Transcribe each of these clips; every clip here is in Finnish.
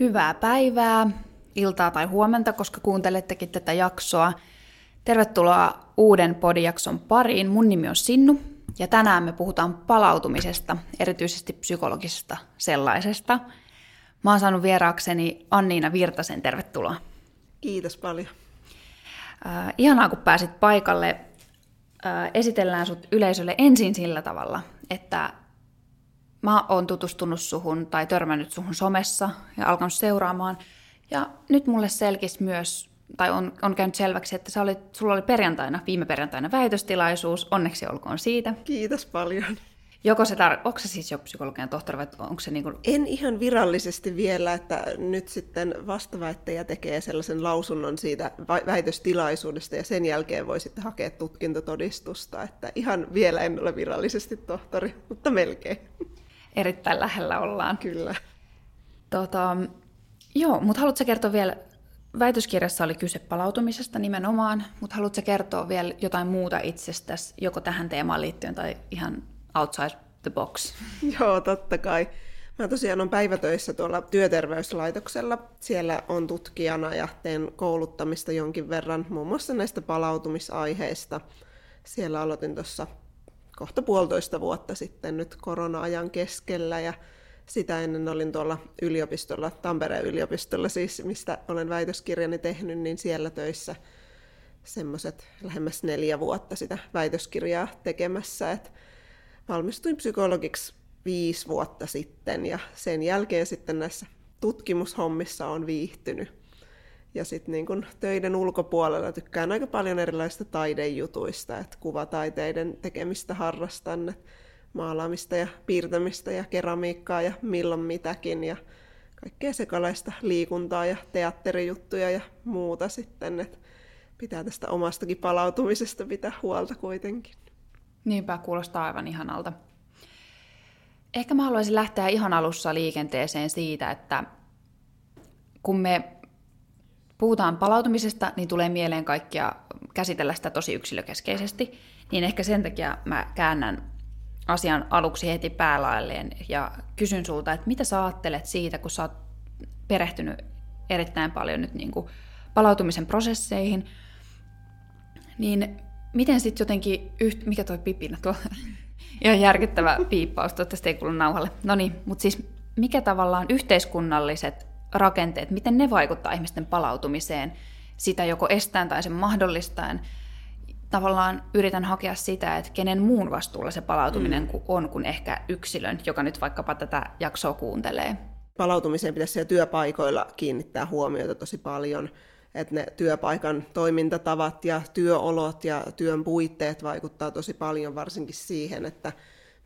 Hyvää päivää, iltaa tai huomenta, koska kuuntelettekin tätä jaksoa. Tervetuloa uuden podijakson pariin. Mun nimi on Sinnu ja tänään me puhutaan palautumisesta, erityisesti psykologisesta sellaisesta. Mä oon saanut vieraakseni Anniina Virtasen, tervetuloa. Kiitos paljon. Äh, ihanaa, kun pääsit paikalle. Äh, esitellään sut yleisölle ensin sillä tavalla, että mä oon tutustunut suhun tai törmännyt suhun somessa ja alkanut seuraamaan. Ja nyt mulle selkisi myös, tai on, on käynyt selväksi, että sä olit, sulla oli perjantaina, viime perjantaina väitöstilaisuus. Onneksi olkoon siitä. Kiitos paljon. Joko se tar- onko se siis jo psykologian tohtori vai onko se niin kuin... En ihan virallisesti vielä, että nyt sitten vastaväittäjä tekee sellaisen lausunnon siitä väitöstilaisuudesta ja sen jälkeen voi sitten hakea tutkintotodistusta, että ihan vielä en ole virallisesti tohtori, mutta melkein. Erittäin lähellä ollaan. Kyllä. Tota, joo, mutta haluatko kertoa vielä, väitöskirjassa oli kyse palautumisesta nimenomaan, mutta haluatko kertoa vielä jotain muuta itsestäsi, joko tähän teemaan liittyen tai ihan outside the box? Joo, totta kai. Mä tosiaan on päivätöissä tuolla työterveyslaitoksella. Siellä on tutkijana ja teen kouluttamista jonkin verran muun muassa näistä palautumisaiheista. Siellä aloitin tuossa kohta puolitoista vuotta sitten nyt korona-ajan keskellä ja sitä ennen olin tuolla yliopistolla, Tampereen yliopistolla siis, mistä olen väitöskirjani tehnyt, niin siellä töissä semmoiset lähemmäs neljä vuotta sitä väitöskirjaa tekemässä. Et valmistuin psykologiksi viisi vuotta sitten ja sen jälkeen sitten näissä tutkimushommissa on viihtynyt. Ja sitten niin töiden ulkopuolella tykkään aika paljon erilaisista taidejutuista, että kuvataiteiden tekemistä harrastan, maalaamista ja piirtämistä ja keramiikkaa ja milloin mitäkin ja kaikkea sekalaista liikuntaa ja teatterijuttuja ja muuta sitten, että pitää tästä omastakin palautumisesta pitää huolta kuitenkin. Niinpä, kuulostaa aivan ihanalta. Ehkä mä haluaisin lähteä ihan alussa liikenteeseen siitä, että kun me puhutaan palautumisesta, niin tulee mieleen kaikkia käsitellä sitä tosi yksilökeskeisesti, niin ehkä sen takia mä käännän asian aluksi heti päälailleen ja kysyn sulta, että mitä sä ajattelet siitä, kun sä oot perehtynyt erittäin paljon nyt niin kuin palautumisen prosesseihin, niin miten sitten jotenkin, yht... mikä toi pipinä tuo? Ihan järkyttävä piippaus, toivottavasti ei kuulu nauhalle. No niin, mutta siis mikä tavallaan yhteiskunnalliset rakenteet, miten ne vaikuttaa ihmisten palautumiseen, sitä joko estään tai sen mahdollistaen. Tavallaan yritän hakea sitä, että kenen muun vastuulla se palautuminen mm. on kuin ehkä yksilön, joka nyt vaikkapa tätä jaksoa kuuntelee. Palautumiseen pitäisi siellä työpaikoilla kiinnittää huomiota tosi paljon, että ne työpaikan toimintatavat ja työolot ja työn puitteet vaikuttaa tosi paljon varsinkin siihen, että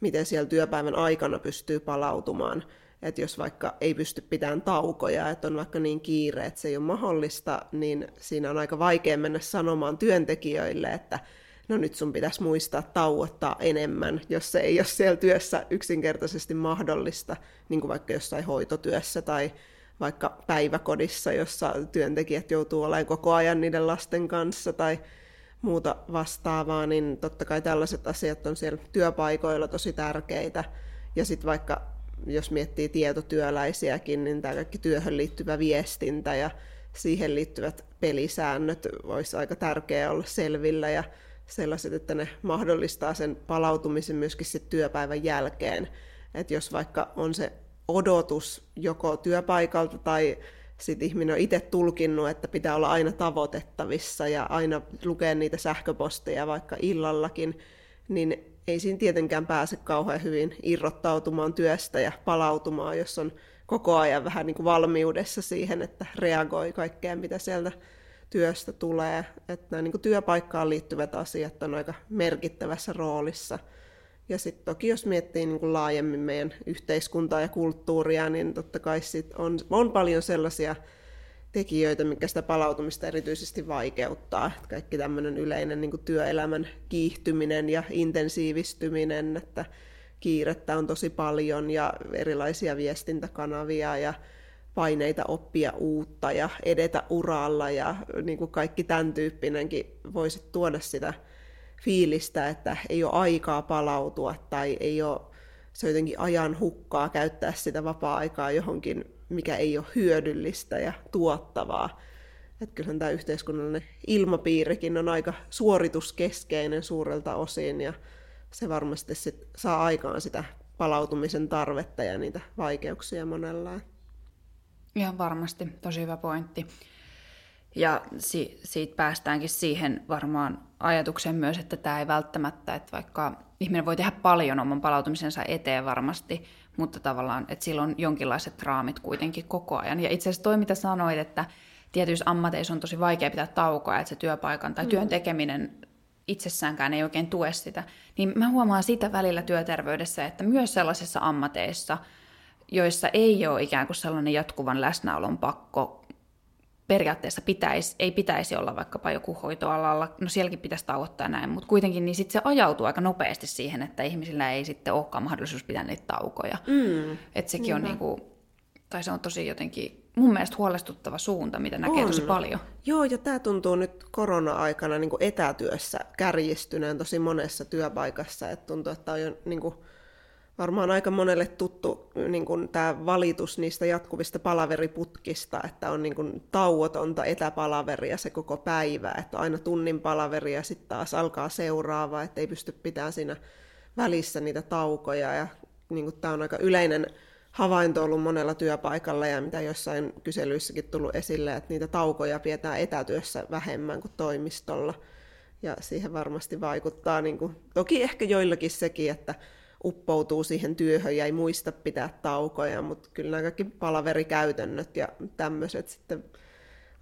miten siellä työpäivän aikana pystyy palautumaan että jos vaikka ei pysty pitämään taukoja, että on vaikka niin kiire, että se ei ole mahdollista, niin siinä on aika vaikea mennä sanomaan työntekijöille, että no nyt sun pitäisi muistaa tauottaa enemmän, jos se ei ole siellä työssä yksinkertaisesti mahdollista, niin kuin vaikka jossain hoitotyössä tai vaikka päiväkodissa, jossa työntekijät joutuu olemaan koko ajan niiden lasten kanssa tai muuta vastaavaa, niin totta kai tällaiset asiat on siellä työpaikoilla tosi tärkeitä. Ja sitten vaikka jos miettii tietotyöläisiäkin, niin tämä kaikki työhön liittyvä viestintä ja siihen liittyvät pelisäännöt olisi aika tärkeää olla selvillä ja sellaiset, että ne mahdollistaa sen palautumisen myöskin sit työpäivän jälkeen. Että jos vaikka on se odotus joko työpaikalta tai sitten ihminen on itse tulkinnut, että pitää olla aina tavoitettavissa ja aina lukea niitä sähköposteja vaikka illallakin, niin ei siinä tietenkään pääse kauhean hyvin irrottautumaan työstä ja palautumaan, jos on koko ajan vähän niin kuin valmiudessa siihen, että reagoi kaikkeen, mitä sieltä työstä tulee. Että nämä niin kuin työpaikkaan liittyvät asiat on aika merkittävässä roolissa. Ja sitten toki jos miettii niin kuin laajemmin meidän yhteiskuntaa ja kulttuuria, niin totta kai sit on, on paljon sellaisia tekijöitä, mikä sitä palautumista erityisesti vaikeuttaa. Että kaikki tämmöinen yleinen niin työelämän kiihtyminen ja intensiivistyminen, että kiirettä on tosi paljon ja erilaisia viestintäkanavia ja paineita oppia uutta ja edetä uralla ja niin kuin kaikki tämän tyyppinenkin voisi tuoda sitä fiilistä, että ei ole aikaa palautua tai ei ole se jotenkin ajan hukkaa käyttää sitä vapaa-aikaa johonkin mikä ei ole hyödyllistä ja tuottavaa. Että kyllähän tämä yhteiskunnallinen ilmapiirikin on aika suorituskeskeinen suurelta osin ja se varmasti sit saa aikaan sitä palautumisen tarvetta ja niitä vaikeuksia monella. Ihan varmasti, tosi hyvä pointti. Ja si- siitä päästäänkin siihen varmaan ajatukseen myös, että tämä ei välttämättä, että vaikka ihminen voi tehdä paljon oman palautumisensa eteen varmasti, mutta tavallaan, että sillä on jonkinlaiset raamit kuitenkin koko ajan. Ja itse asiassa toi, mitä sanoit, että tietyissä ammateissa on tosi vaikea pitää taukoa, että se työpaikan tai työn mm. tekeminen itsessäänkään ei oikein tue sitä, niin mä huomaan sitä välillä työterveydessä, että myös sellaisissa ammateissa, joissa ei ole ikään kuin sellainen jatkuvan läsnäolon pakko, periaatteessa pitäisi, ei pitäisi olla vaikkapa joku hoitoalalla, no sielläkin pitäisi tauottaa näin, mutta kuitenkin niin sit se ajautuu aika nopeasti siihen, että ihmisillä ei sitten olekaan mahdollisuus pitää niitä taukoja. Mm. Että sekin on niinku, tai se on tosi jotenkin mun mielestä huolestuttava suunta, mitä näkee on. tosi paljon. Joo, ja tämä tuntuu nyt korona-aikana niin etätyössä kärjistyneen tosi monessa työpaikassa. Et tuntuu, että on jo niin kuin, varmaan aika monelle tuttu niin kuin tämä valitus niistä jatkuvista palaveriputkista, että on niin kuin tauotonta etäpalaveria se koko päivä, että aina tunnin palaveri ja sitten taas alkaa seuraava, että ei pysty pitämään siinä välissä niitä taukoja. Ja niin tämä on aika yleinen havainto ollut monella työpaikalla ja mitä jossain kyselyissäkin tullut esille, että niitä taukoja pidetään etätyössä vähemmän kuin toimistolla. Ja siihen varmasti vaikuttaa, niin kuin, toki ehkä joillakin sekin, että uppoutuu siihen työhön ja ei muista pitää taukoja, mutta kyllä nämä kaikki palaverikäytännöt ja tämmöiset sitten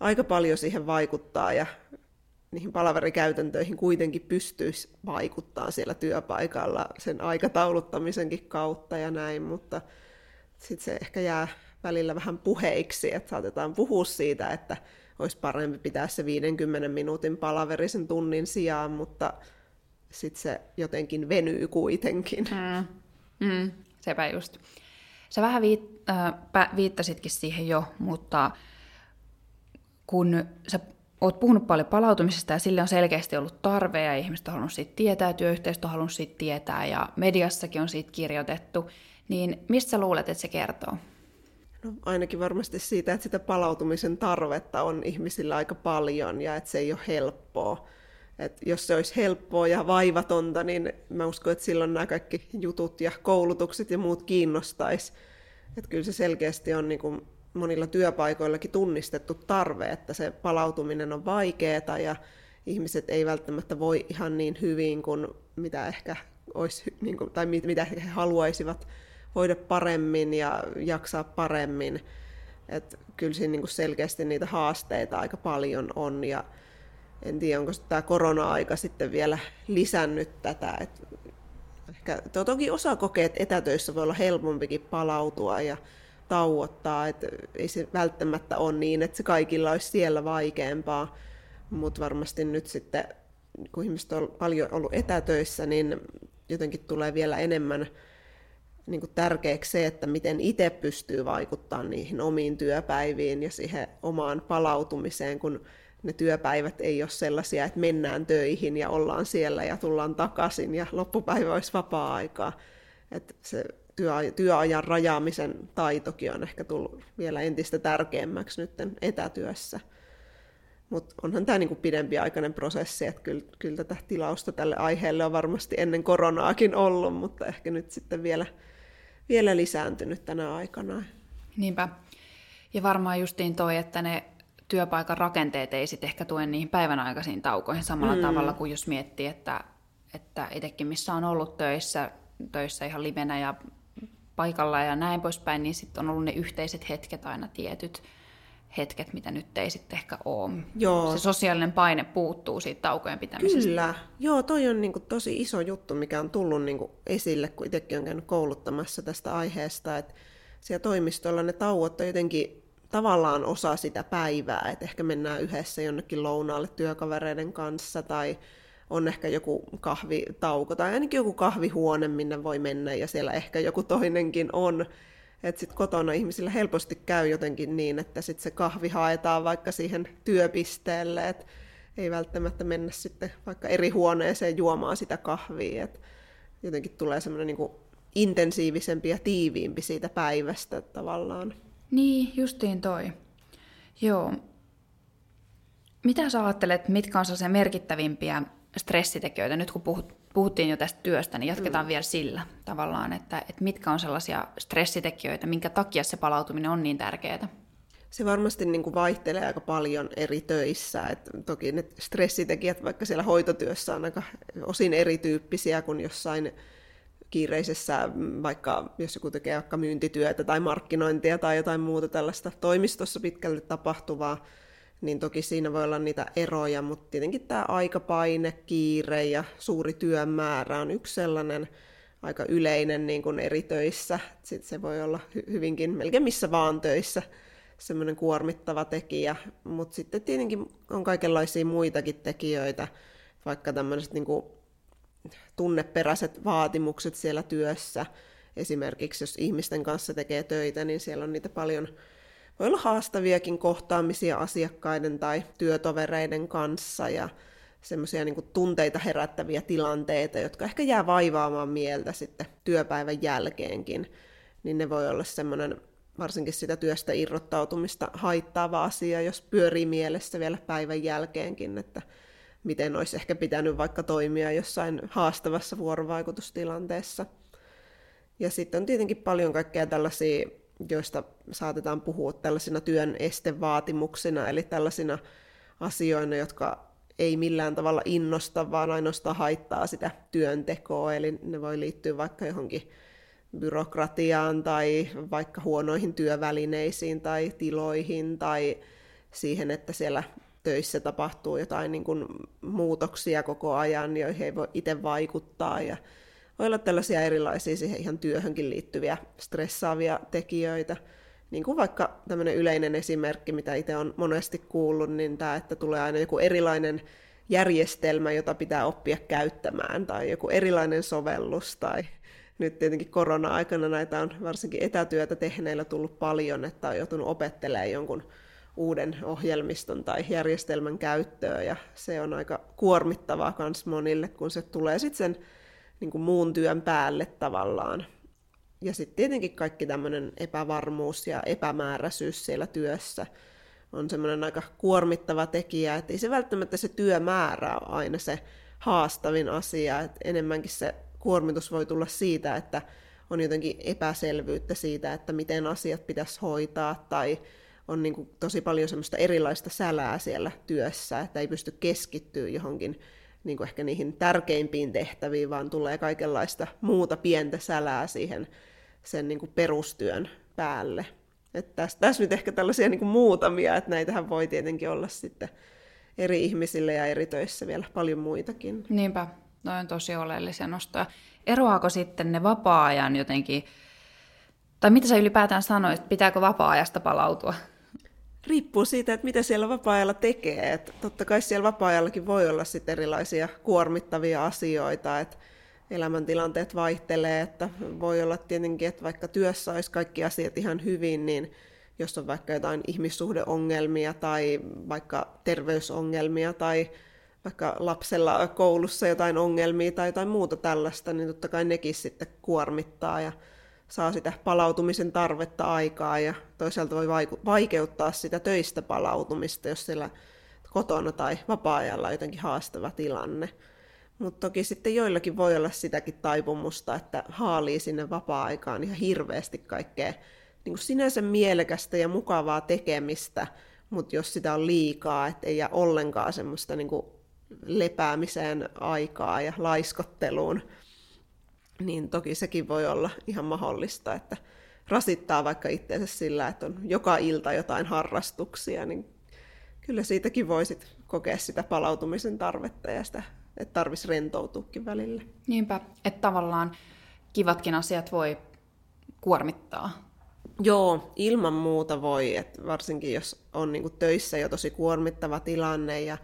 aika paljon siihen vaikuttaa ja niihin palaverikäytäntöihin kuitenkin pystyisi vaikuttaa siellä työpaikalla sen aikatauluttamisenkin kautta ja näin, mutta sitten se ehkä jää välillä vähän puheiksi, että saatetaan puhua siitä, että olisi parempi pitää se 50 minuutin palaveri sen tunnin sijaan, mutta sitten se jotenkin venyy kuitenkin. Mm. Mm, sepä just. Sä vähän viit, äh, viittasitkin siihen jo, mutta kun sä oot puhunut paljon palautumisesta ja sille on selkeästi ollut tarve ja ihmiset on halunnut siitä tietää, työyhteisö on halunnut siitä tietää ja mediassakin on siitä kirjoitettu, niin mistä luulet, että se kertoo? No, ainakin varmasti siitä, että sitä palautumisen tarvetta on ihmisillä aika paljon ja että se ei ole helppoa. Et jos se olisi helppoa ja vaivatonta, niin mä uskon, että silloin nämä kaikki jutut ja koulutukset ja muut kiinnostaisi. Että kyllä se selkeästi on niin kuin monilla työpaikoillakin tunnistettu tarve, että se palautuminen on vaikeaa ja ihmiset ei välttämättä voi ihan niin hyvin kuin mitä ehkä olisi, niin kuin, tai mitä he haluaisivat voida paremmin ja jaksaa paremmin. Et kyllä siinä niin kuin selkeästi niitä haasteita aika paljon on ja en tiedä, onko tämä korona-aika sitten vielä lisännyt tätä. Et ehkä, toki osa kokee, että etätöissä voi olla helpompikin palautua ja tauottaa, että ei se välttämättä ole niin, että se kaikilla olisi siellä vaikeampaa, mutta varmasti nyt sitten, kun ihmiset on paljon ollut etätöissä, niin jotenkin tulee vielä enemmän niin kuin tärkeäksi se, että miten itse pystyy vaikuttamaan niihin omiin työpäiviin ja siihen omaan palautumiseen, kun ne työpäivät ei ole sellaisia, että mennään töihin ja ollaan siellä ja tullaan takaisin ja loppupäivä olisi vapaa-aikaa. Että se työ, työajan rajaamisen taitokin on ehkä tullut vielä entistä tärkeämmäksi nyt etätyössä. Mutta onhan tämä niinku pidempiaikainen prosessi, että kyllä, kyllä tätä tilausta tälle aiheelle on varmasti ennen koronaakin ollut, mutta ehkä nyt sitten vielä vielä lisääntynyt tänä aikana. Niinpä. Ja varmaan justiin toi, että ne työpaikan rakenteet ei sitten ehkä tue niihin päivän aikaisiin taukoihin samalla mm. tavalla kuin jos miettii, että, että itsekin missä on ollut töissä, töissä ihan livenä ja paikalla ja näin poispäin, niin sitten on ollut ne yhteiset hetket aina tietyt hetket, mitä nyt ei sitten ehkä ole. Joo. Se sosiaalinen paine puuttuu siitä taukojen pitämisestä. Kyllä. Joo, toi on niinku tosi iso juttu, mikä on tullut niinku esille, kun itsekin on käynyt kouluttamassa tästä aiheesta, että siellä toimistolla ne tauot on jotenkin tavallaan osa sitä päivää, että ehkä mennään yhdessä jonnekin lounaalle työkavereiden kanssa tai on ehkä joku kahvitauko tai ainakin joku kahvihuone, minne voi mennä ja siellä ehkä joku toinenkin on. Että sitten kotona ihmisillä helposti käy jotenkin niin, että sitten se kahvi haetaan vaikka siihen työpisteelle, että ei välttämättä mennä sitten vaikka eri huoneeseen juomaan sitä kahvia. Et jotenkin tulee semmoinen niin intensiivisempi ja tiiviimpi siitä päivästä tavallaan. Niin, justiin toi. Joo. Mitä sä ajattelet, mitkä on sellaisia merkittävimpiä stressitekijöitä, nyt kun puhut, puhuttiin jo tästä työstä, niin jatketaan mm. vielä sillä tavallaan, että, että mitkä on sellaisia stressitekijöitä, minkä takia se palautuminen on niin tärkeää? Se varmasti niin kuin vaihtelee aika paljon eri töissä. Et toki ne stressitekijät vaikka siellä hoitotyössä on aika osin erityyppisiä kuin jossain kiireisessä, vaikka jos joku tekee vaikka myyntityötä tai markkinointia tai jotain muuta tällaista toimistossa pitkälle tapahtuvaa, niin toki siinä voi olla niitä eroja, mutta tietenkin tämä aikapaine, kiire ja suuri työmäärä on yksi sellainen aika yleinen niin kuin eri töissä. Sitten se voi olla hyvinkin melkein missä vaan töissä semmoinen kuormittava tekijä, mutta sitten tietenkin on kaikenlaisia muitakin tekijöitä, vaikka tämmöiset niin kuin tunneperäiset vaatimukset siellä työssä. Esimerkiksi jos ihmisten kanssa tekee töitä, niin siellä on niitä paljon, voi olla haastaviakin kohtaamisia asiakkaiden tai työtovereiden kanssa ja semmoisia niin tunteita herättäviä tilanteita, jotka ehkä jää vaivaamaan mieltä sitten työpäivän jälkeenkin, niin ne voi olla semmoinen varsinkin sitä työstä irrottautumista haittaava asia, jos pyörii mielessä vielä päivän jälkeenkin, että miten olisi ehkä pitänyt vaikka toimia jossain haastavassa vuorovaikutustilanteessa. Ja sitten on tietenkin paljon kaikkea tällaisia, joista saatetaan puhua tällaisina työn estevaatimuksina, eli tällaisina asioina, jotka ei millään tavalla innosta, vaan ainoastaan haittaa sitä työntekoa, eli ne voi liittyä vaikka johonkin byrokratiaan tai vaikka huonoihin työvälineisiin tai tiloihin tai siihen, että siellä töissä tapahtuu jotain niin kuin muutoksia koko ajan, joihin ei voi itse vaikuttaa. Ja voi olla tällaisia erilaisia siihen ihan työhönkin liittyviä stressaavia tekijöitä. Niin kuin vaikka tämmöinen yleinen esimerkki, mitä itse on monesti kuullut, niin tämä, että tulee aina joku erilainen järjestelmä, jota pitää oppia käyttämään, tai joku erilainen sovellus, tai nyt tietenkin korona-aikana näitä on varsinkin etätyötä tehneillä tullut paljon, että on joutunut opettelemaan jonkun uuden ohjelmiston tai järjestelmän käyttöön, ja se on aika kuormittavaa myös monille, kun se tulee sitten sen niin kuin muun työn päälle tavallaan. Ja sitten tietenkin kaikki tämmöinen epävarmuus ja epämääräisyys siellä työssä on semmoinen aika kuormittava tekijä, että ei se välttämättä se työmäärä ole aina se haastavin asia, että enemmänkin se kuormitus voi tulla siitä, että on jotenkin epäselvyyttä siitä, että miten asiat pitäisi hoitaa, tai on niin kuin tosi paljon semmoista erilaista sälää siellä työssä, että ei pysty keskittyä johonkin niin kuin ehkä niihin tärkeimpiin tehtäviin, vaan tulee kaikenlaista muuta pientä sälää siihen sen niin kuin perustyön päälle. Että tässä, tässä nyt ehkä tällaisia niin kuin muutamia, että näitähän voi tietenkin olla sitten eri ihmisille ja eri töissä vielä paljon muitakin. Niinpä, Noin on tosi oleellisia nostoja. Eroaako sitten ne vapaa-ajan jotenkin, tai mitä sä ylipäätään sanoisit, pitääkö vapaa-ajasta palautua? Riippuu siitä, että mitä siellä vapaa-ajalla tekee. Että totta kai siellä vapaa-ajallakin voi olla sitten erilaisia kuormittavia asioita, että elämäntilanteet vaihtelee, että voi olla tietenkin, että vaikka työssä olisi kaikki asiat ihan hyvin, niin jos on vaikka jotain ihmissuhdeongelmia tai vaikka terveysongelmia tai vaikka lapsella koulussa jotain ongelmia tai jotain muuta tällaista, niin totta kai nekin sitten kuormittaa ja saa sitä palautumisen tarvetta aikaa ja toisaalta voi vaikeuttaa sitä töistä palautumista, jos siellä kotona tai vapaa-ajalla on jotenkin haastava tilanne. Mutta toki sitten joillakin voi olla sitäkin taipumusta, että haalii sinne vapaa-aikaan ihan hirveästi kaikkea niin kuin sinänsä mielekästä ja mukavaa tekemistä, mutta jos sitä on liikaa, että ei jää ollenkaan semmoista niin kuin lepäämiseen aikaa ja laiskotteluun, niin toki sekin voi olla ihan mahdollista, että rasittaa vaikka itseensä sillä, että on joka ilta jotain harrastuksia, niin kyllä siitäkin voisit kokea sitä palautumisen tarvetta ja sitä, että tarvitsisi rentoutuukin välillä. Niinpä, että tavallaan kivatkin asiat voi kuormittaa. Joo, ilman muuta voi, että varsinkin jos on niin töissä jo tosi kuormittava tilanne ja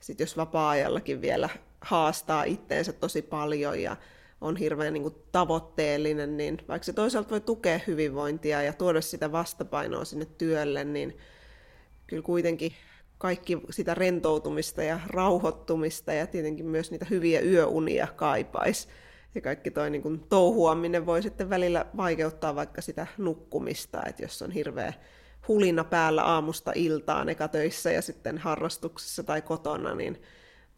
sitten jos vapaa-ajallakin vielä haastaa itteensä tosi paljon ja on hirveän niin kuin, tavoitteellinen, niin vaikka se toisaalta voi tukea hyvinvointia ja tuoda sitä vastapainoa sinne työlle, niin kyllä kuitenkin kaikki sitä rentoutumista ja rauhoittumista ja tietenkin myös niitä hyviä yöunia kaipaisi. ja kaikki toi niin kuin touhuaminen voi sitten välillä vaikeuttaa vaikka sitä nukkumista, että jos on hirveä hulina päällä aamusta iltaan eka töissä ja sitten harrastuksessa tai kotona, niin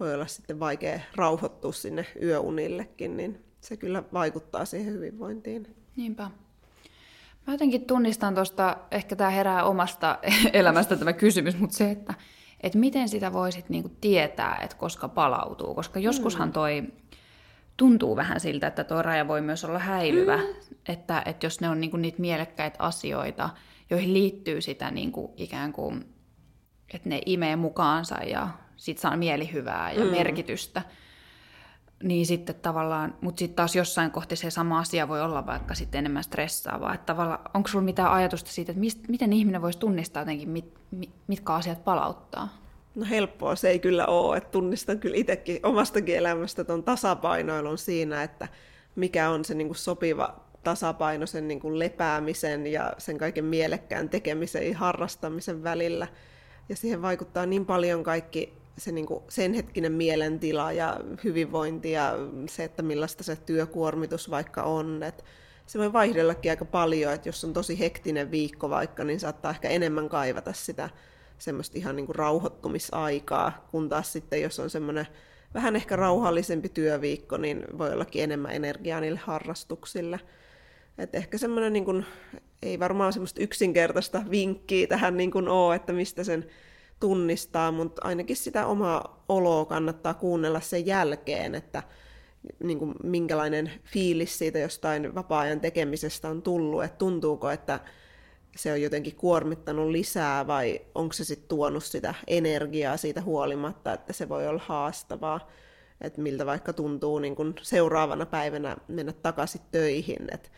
voi olla sitten vaikea rauhoittua sinne yöunillekin, niin se kyllä vaikuttaa siihen hyvinvointiin. Niinpä. Mä jotenkin tunnistan tuosta, ehkä tämä herää omasta elämästä tämä kysymys, mutta se, että, että miten sitä voisit niinku tietää, että koska palautuu, koska joskushan mm. toi tuntuu vähän siltä, että tuo raja voi myös olla häilyvä, mm. että, että jos ne on niinku niitä mielekkäitä asioita, joihin liittyy sitä niinku ikään kuin, että ne imee mukaansa ja sit saa mielihyvää ja mm. merkitystä, niin sitten tavallaan, mutta sitten taas jossain kohti se sama asia voi olla vaikka sitten enemmän stressaavaa. Että tavallaan, onko sulla mitään ajatusta siitä, että mist, miten ihminen voisi tunnistaa jotenkin, mit, mit, mitkä asiat palauttaa? No helppoa se ei kyllä ole, että tunnistan kyllä itsekin omastakin elämästä tuon tasapainoilun siinä, että mikä on se niin kuin sopiva tasapaino sen niin kuin lepäämisen ja sen kaiken mielekkään tekemisen ja harrastamisen välillä. Ja siihen vaikuttaa niin paljon kaikki se niin kuin sen hetkinen mielentila ja hyvinvointi ja se, että millaista se työkuormitus vaikka on. Et se voi vaihdellakin aika paljon, että jos on tosi hektinen viikko vaikka, niin saattaa ehkä enemmän kaivata sitä semmoista ihan niin kuin rauhoittumisaikaa, kun taas sitten jos on semmoinen vähän ehkä rauhallisempi työviikko, niin voi ollakin enemmän energiaa niille harrastuksille. Et ehkä semmoinen, niin kuin, ei varmaan semmoista yksinkertaista vinkkiä tähän niin kuin ole, että mistä sen tunnistaa, mutta ainakin sitä omaa oloa kannattaa kuunnella sen jälkeen, että niin kuin, minkälainen fiilis siitä jostain vapaa-ajan tekemisestä on tullut, että tuntuuko, että se on jotenkin kuormittanut lisää vai onko se sitten tuonut sitä energiaa siitä huolimatta, että se voi olla haastavaa, että miltä vaikka tuntuu niin kun seuraavana päivänä mennä takaisin töihin, että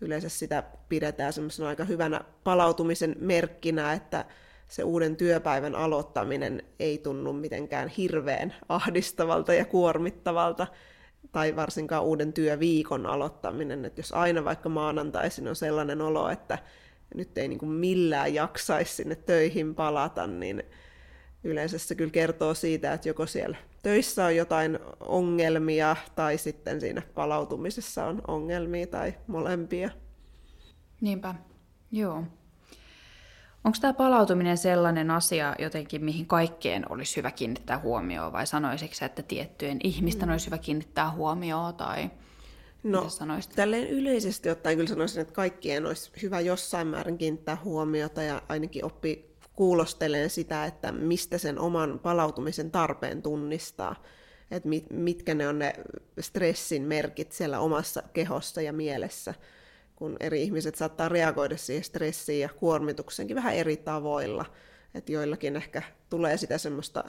yleensä sitä pidetään semmoisena aika hyvänä palautumisen merkkinä, että se uuden työpäivän aloittaminen ei tunnu mitenkään hirveän ahdistavalta ja kuormittavalta, tai varsinkaan uuden työviikon aloittaminen, että jos aina vaikka maanantaisin on sellainen olo, että nyt ei niin kuin millään jaksaisi sinne töihin palata, niin yleensä se kyllä kertoo siitä, että joko siellä töissä on jotain ongelmia tai sitten siinä palautumisessa on ongelmia tai molempia. Niinpä, joo. Onko tämä palautuminen sellainen asia jotenkin, mihin kaikkeen olisi hyvä kiinnittää huomioon, vai sanoisitko että tiettyjen ihmisten mm. olisi hyvä kiinnittää huomioon, tai No, tälleen yleisesti ottaen kyllä sanoisin, että kaikkien olisi hyvä jossain määrin kiinnittää huomiota ja ainakin oppi kuulosteleen sitä, että mistä sen oman palautumisen tarpeen tunnistaa, että mit, mitkä ne on ne stressin merkit siellä omassa kehossa ja mielessä – kun eri ihmiset saattaa reagoida siihen stressiin ja kuormitukseenkin vähän eri tavoilla. Että joillakin ehkä tulee sitä semmoista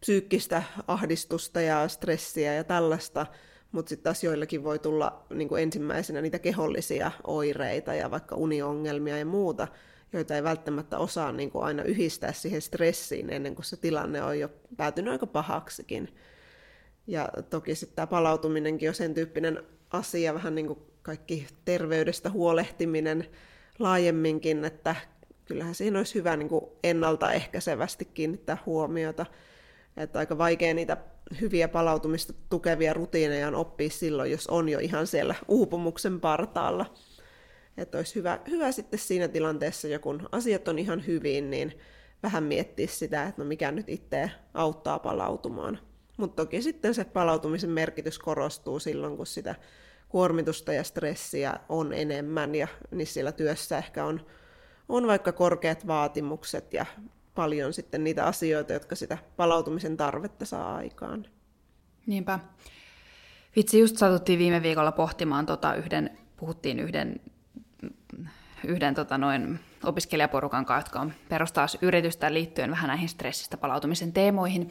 psyykkistä ahdistusta ja stressiä ja tällaista, mutta sitten taas joillakin voi tulla niin kuin ensimmäisenä niitä kehollisia oireita ja vaikka uniongelmia ja muuta, joita ei välttämättä osaa niin kuin aina yhdistää siihen stressiin ennen kuin se tilanne on jo päätynyt aika pahaksikin. Ja toki sitten tämä palautuminenkin on sen tyyppinen asia, vähän niin kuin kaikki terveydestä huolehtiminen laajemminkin, että kyllähän siinä olisi hyvä niin kuin ennaltaehkäisevästi kiinnittää huomiota. Että aika vaikea niitä hyviä palautumista tukevia rutiineja on oppia silloin, jos on jo ihan siellä uupumuksen partaalla. Että olisi hyvä, hyvä sitten siinä tilanteessa, jo kun asiat on ihan hyvin, niin vähän miettiä sitä, että no mikä nyt itse auttaa palautumaan. Mutta toki sitten se palautumisen merkitys korostuu silloin, kun sitä kuormitusta ja stressiä on enemmän ja niin siellä työssä ehkä on, on vaikka korkeat vaatimukset ja paljon sitten niitä asioita, jotka sitä palautumisen tarvetta saa aikaan. Niinpä. Vitsi, just satuttiin viime viikolla pohtimaan tota yhden, puhuttiin yhden, yhden tota noin opiskelijaporukan kanssa, jotka on perustaa yritystä liittyen vähän näihin stressistä palautumisen teemoihin,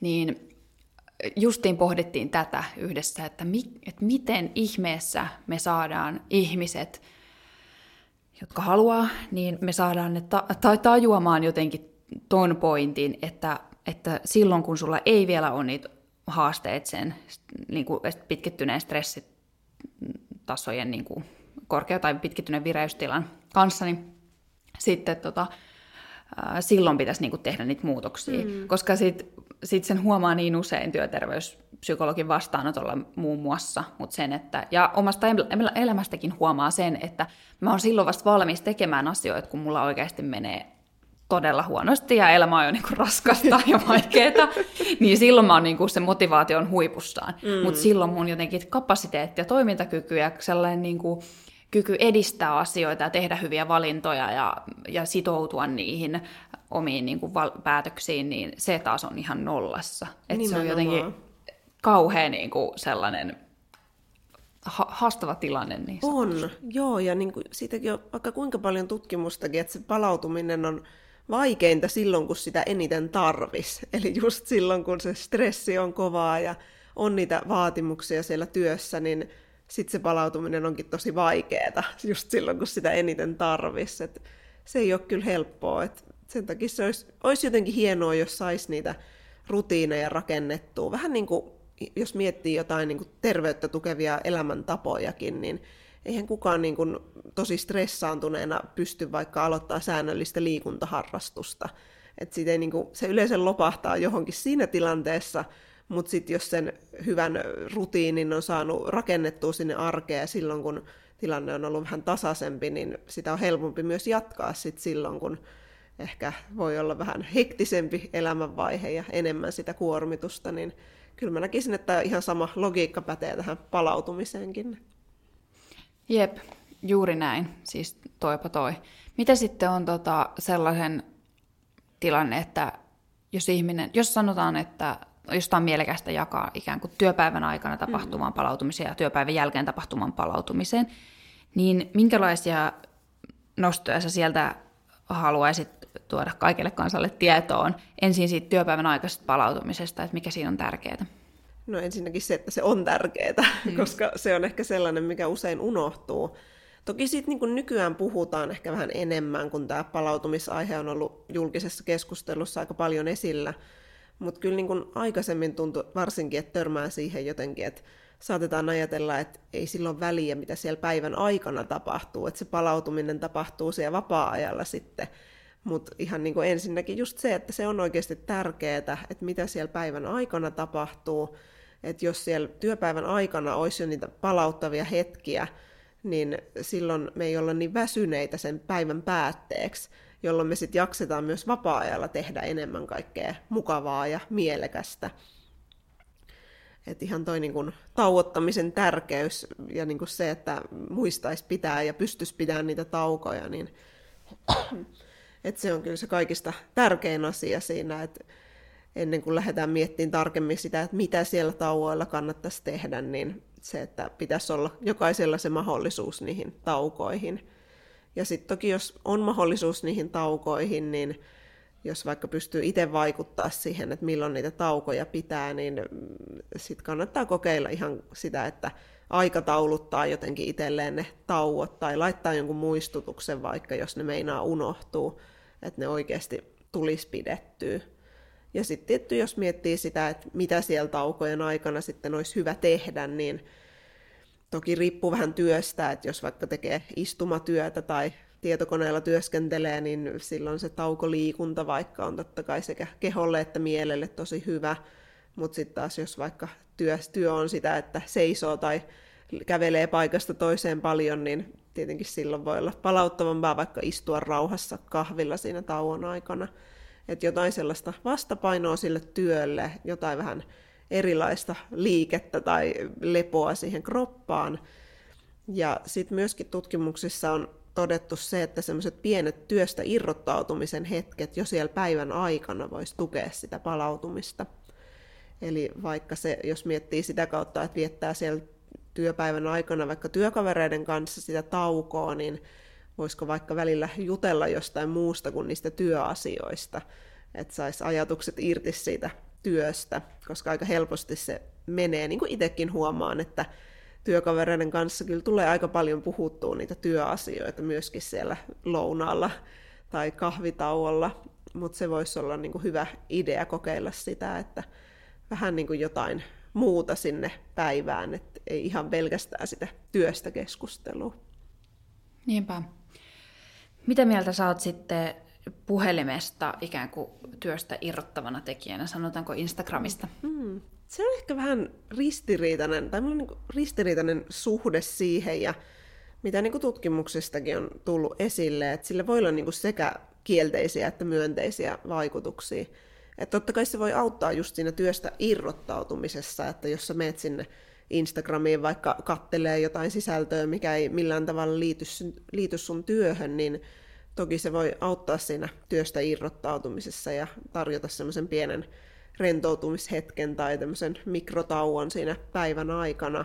niin justiin pohdittiin tätä yhdessä, että, mi, että miten ihmeessä me saadaan ihmiset, jotka haluaa, niin me saadaan ne ta- ta- tajuamaan jotenkin ton pointin, että, että silloin kun sulla ei vielä ole niitä haasteet sen niin kuin pitkittyneen stressitasojen niin kuin korkea tai pitkittyneen vireystilan kanssa, niin sitten tota, silloin pitäisi niin kuin tehdä niitä muutoksia. Mm. Koska sit sitten sen huomaa niin usein työterveyspsykologin vastaanotolla muun muassa, mutta sen, että, ja omasta elämästäkin huomaa sen, että mä oon silloin vasta valmis tekemään asioita, kun mulla oikeasti menee todella huonosti ja elämä on jo niin kuin raskasta ja vaikeaa, niin silloin mä oon niin kuin se motivaation huipussaan. Mm. Mutta silloin mun jotenkin kapasiteetti ja toimintakyky ja sellainen niin kuin kyky edistää asioita ja tehdä hyviä valintoja ja, ja sitoutua niihin omiin niin kuin val- päätöksiin, niin se taas on ihan nollassa. Et se on jotenkin kauhean niin kuin sellainen ha- haastava tilanne niissä. On, joo, ja niin kuin siitäkin on vaikka kuinka paljon tutkimustakin, että se palautuminen on vaikeinta silloin, kun sitä eniten tarvis. Eli just silloin, kun se stressi on kovaa ja on niitä vaatimuksia siellä työssä, niin sitten se palautuminen onkin tosi vaikeaa just silloin, kun sitä eniten tarvis. Et se ei ole kyllä helppoa. Et sen takia se olisi, olisi jotenkin hienoa, jos saisi niitä rutiineja rakennettua. Vähän niin kuin, jos miettii jotain niin kuin terveyttä tukevia elämäntapojakin, niin eihän kukaan niin kuin tosi stressaantuneena pysty vaikka aloittaa säännöllistä liikuntaharrastusta. Et ei niin kuin, se yleensä lopahtaa johonkin siinä tilanteessa, mutta sitten jos sen hyvän rutiinin on saanut rakennettua sinne arkeen silloin, kun tilanne on ollut vähän tasaisempi, niin sitä on helpompi myös jatkaa sit silloin, kun ehkä voi olla vähän hektisempi elämänvaihe ja enemmän sitä kuormitusta, niin kyllä mä näkisin, että ihan sama logiikka pätee tähän palautumiseenkin. Jep, juuri näin, siis toipa toi. Mitä sitten on tota sellaisen tilanne, että jos ihminen, jos sanotaan, että jostain mielekästä jakaa ikään kuin työpäivän aikana tapahtumaan mm. palautumiseen ja työpäivän jälkeen tapahtumaan palautumiseen, niin minkälaisia nostoja sä sieltä haluaisit tuoda kaikille kansalle tietoon ensin siitä työpäivän aikaisesta palautumisesta, että mikä siinä on tärkeää? No ensinnäkin se, että se on tärkeää, mm. koska se on ehkä sellainen, mikä usein unohtuu. Toki siitä niin nykyään puhutaan ehkä vähän enemmän, kun tämä palautumisaihe on ollut julkisessa keskustelussa aika paljon esillä. Mutta kyllä niin kuin aikaisemmin tuntui varsinkin, että törmää siihen jotenkin, että saatetaan ajatella, että ei silloin väliä, mitä siellä päivän aikana tapahtuu, että se palautuminen tapahtuu siellä vapaa-ajalla sitten. Mutta ihan niin kuin ensinnäkin just se, että se on oikeasti tärkeää, että mitä siellä päivän aikana tapahtuu, että jos siellä työpäivän aikana olisi jo niitä palauttavia hetkiä, niin silloin me ei olla niin väsyneitä sen päivän päätteeksi, jolloin me sitten jaksetaan myös vapaa-ajalla tehdä enemmän kaikkea mukavaa ja mielekästä. Et ihan toi niin kun, tauottamisen tärkeys ja niin se, että muistaisi pitää ja pystyisi pitämään niitä taukoja, niin et se on kyllä se kaikista tärkein asia siinä, että ennen kuin lähdetään miettimään tarkemmin sitä, että mitä siellä tauoilla kannattaisi tehdä, niin se, että pitäisi olla jokaisella se mahdollisuus niihin taukoihin. Ja sitten toki, jos on mahdollisuus niihin taukoihin, niin jos vaikka pystyy itse vaikuttaa siihen, että milloin niitä taukoja pitää, niin sitten kannattaa kokeilla ihan sitä, että aikatauluttaa jotenkin itselleen ne tauot tai laittaa jonkun muistutuksen vaikka, jos ne meinaa unohtuu, että ne oikeasti tulisi pidettyä. Ja sitten tietty, jos miettii sitä, että mitä siellä taukojen aikana sitten olisi hyvä tehdä, niin toki riippuu vähän työstä, että jos vaikka tekee istumatyötä tai tietokoneella työskentelee, niin silloin se taukoliikunta vaikka on totta kai sekä keholle että mielelle tosi hyvä, mutta sitten taas jos vaikka työ, työ on sitä, että seisoo tai kävelee paikasta toiseen paljon, niin tietenkin silloin voi olla palauttavampaa vaikka istua rauhassa kahvilla siinä tauon aikana. Että jotain sellaista vastapainoa sille työlle, jotain vähän erilaista liikettä tai lepoa siihen kroppaan. Ja sitten myöskin tutkimuksissa on todettu se, että semmoiset pienet työstä irrottautumisen hetket jo siellä päivän aikana voisi tukea sitä palautumista. Eli vaikka se, jos miettii sitä kautta, että viettää siellä työpäivän aikana vaikka työkavereiden kanssa sitä taukoa, niin voisiko vaikka välillä jutella jostain muusta kuin niistä työasioista, että saisi ajatukset irti siitä työstä, koska aika helposti se menee, niin kuin itsekin huomaan, että työkavereiden kanssa kyllä tulee aika paljon puhuttua niitä työasioita myöskin siellä lounaalla tai kahvitauolla, mutta se voisi olla niin kuin hyvä idea kokeilla sitä, että vähän niin kuin jotain muuta sinne päivään, että ei ihan pelkästään sitä työstä keskustelua. Niinpä. Mitä mieltä sä oot sitten puhelimesta ikään kuin työstä irrottavana tekijänä, sanotaanko Instagramista? Mm. Se on ehkä vähän ristiriitainen, tai niin ristiriitainen suhde siihen, ja mitä niin kuin tutkimuksistakin on tullut esille, että sille voi olla niin kuin sekä kielteisiä että myönteisiä vaikutuksia. Että totta kai se voi auttaa just siinä työstä irrottautumisessa, että jos sä meet sinne Instagramiin vaikka kattelee jotain sisältöä, mikä ei millään tavalla liity, liity sun työhön, niin toki se voi auttaa siinä työstä irrottautumisessa ja tarjota semmoisen pienen rentoutumishetken tai tämmöisen mikrotauon siinä päivän aikana.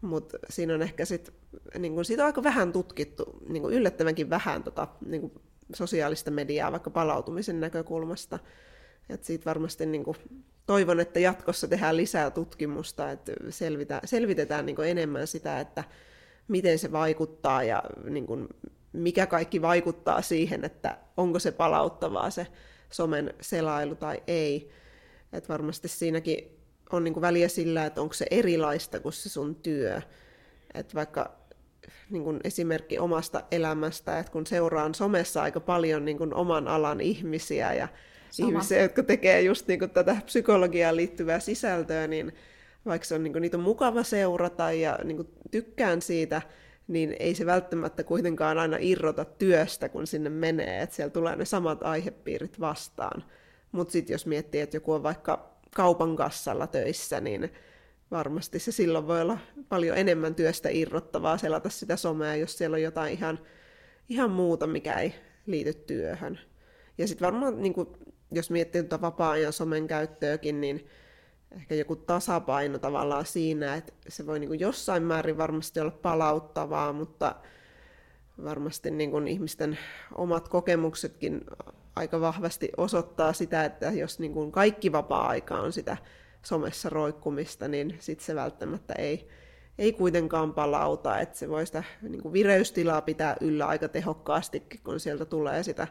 Mutta siinä on ehkä sit, niin kun, siitä on aika vähän tutkittu, niin kun yllättävänkin vähän tota, niin kun sosiaalista mediaa vaikka palautumisen näkökulmasta. Et siitä varmasti niin kun, toivon, että jatkossa tehdään lisää tutkimusta, että selvitä, selvitetään niin enemmän sitä, että miten se vaikuttaa ja niin kun, mikä kaikki vaikuttaa siihen, että onko se palauttavaa se somen selailu tai ei. Et varmasti siinäkin on niin kuin väliä sillä, että onko se erilaista kuin se sun työ. Et vaikka niin kuin esimerkki omasta elämästä, että kun seuraan somessa aika paljon niin kuin oman alan ihmisiä ja Sama. ihmisiä, jotka tekee just niin kuin tätä psykologiaan liittyvää sisältöä, niin vaikka se on, niin kuin, niitä on mukava seurata ja niin kuin, tykkään siitä, niin ei se välttämättä kuitenkaan aina irrota työstä, kun sinne menee, että siellä tulee ne samat aihepiirit vastaan. Mutta sitten jos miettii, että joku on vaikka kaupan kassalla töissä, niin varmasti se silloin voi olla paljon enemmän työstä irrottavaa selata sitä somea, jos siellä on jotain ihan, ihan muuta, mikä ei liity työhön. Ja sitten varmaan, niin kun, jos miettii tuota vapaa-ajan somen käyttöäkin, niin ehkä joku tasapaino tavallaan siinä, että se voi niin jossain määrin varmasti olla palauttavaa, mutta varmasti niin kuin ihmisten omat kokemuksetkin aika vahvasti osoittaa sitä, että jos niin kuin kaikki vapaa-aika on sitä somessa roikkumista, niin sitten se välttämättä ei, ei kuitenkaan palauta, että se voi sitä niin kuin vireystilaa pitää yllä aika tehokkaasti, kun sieltä tulee sitä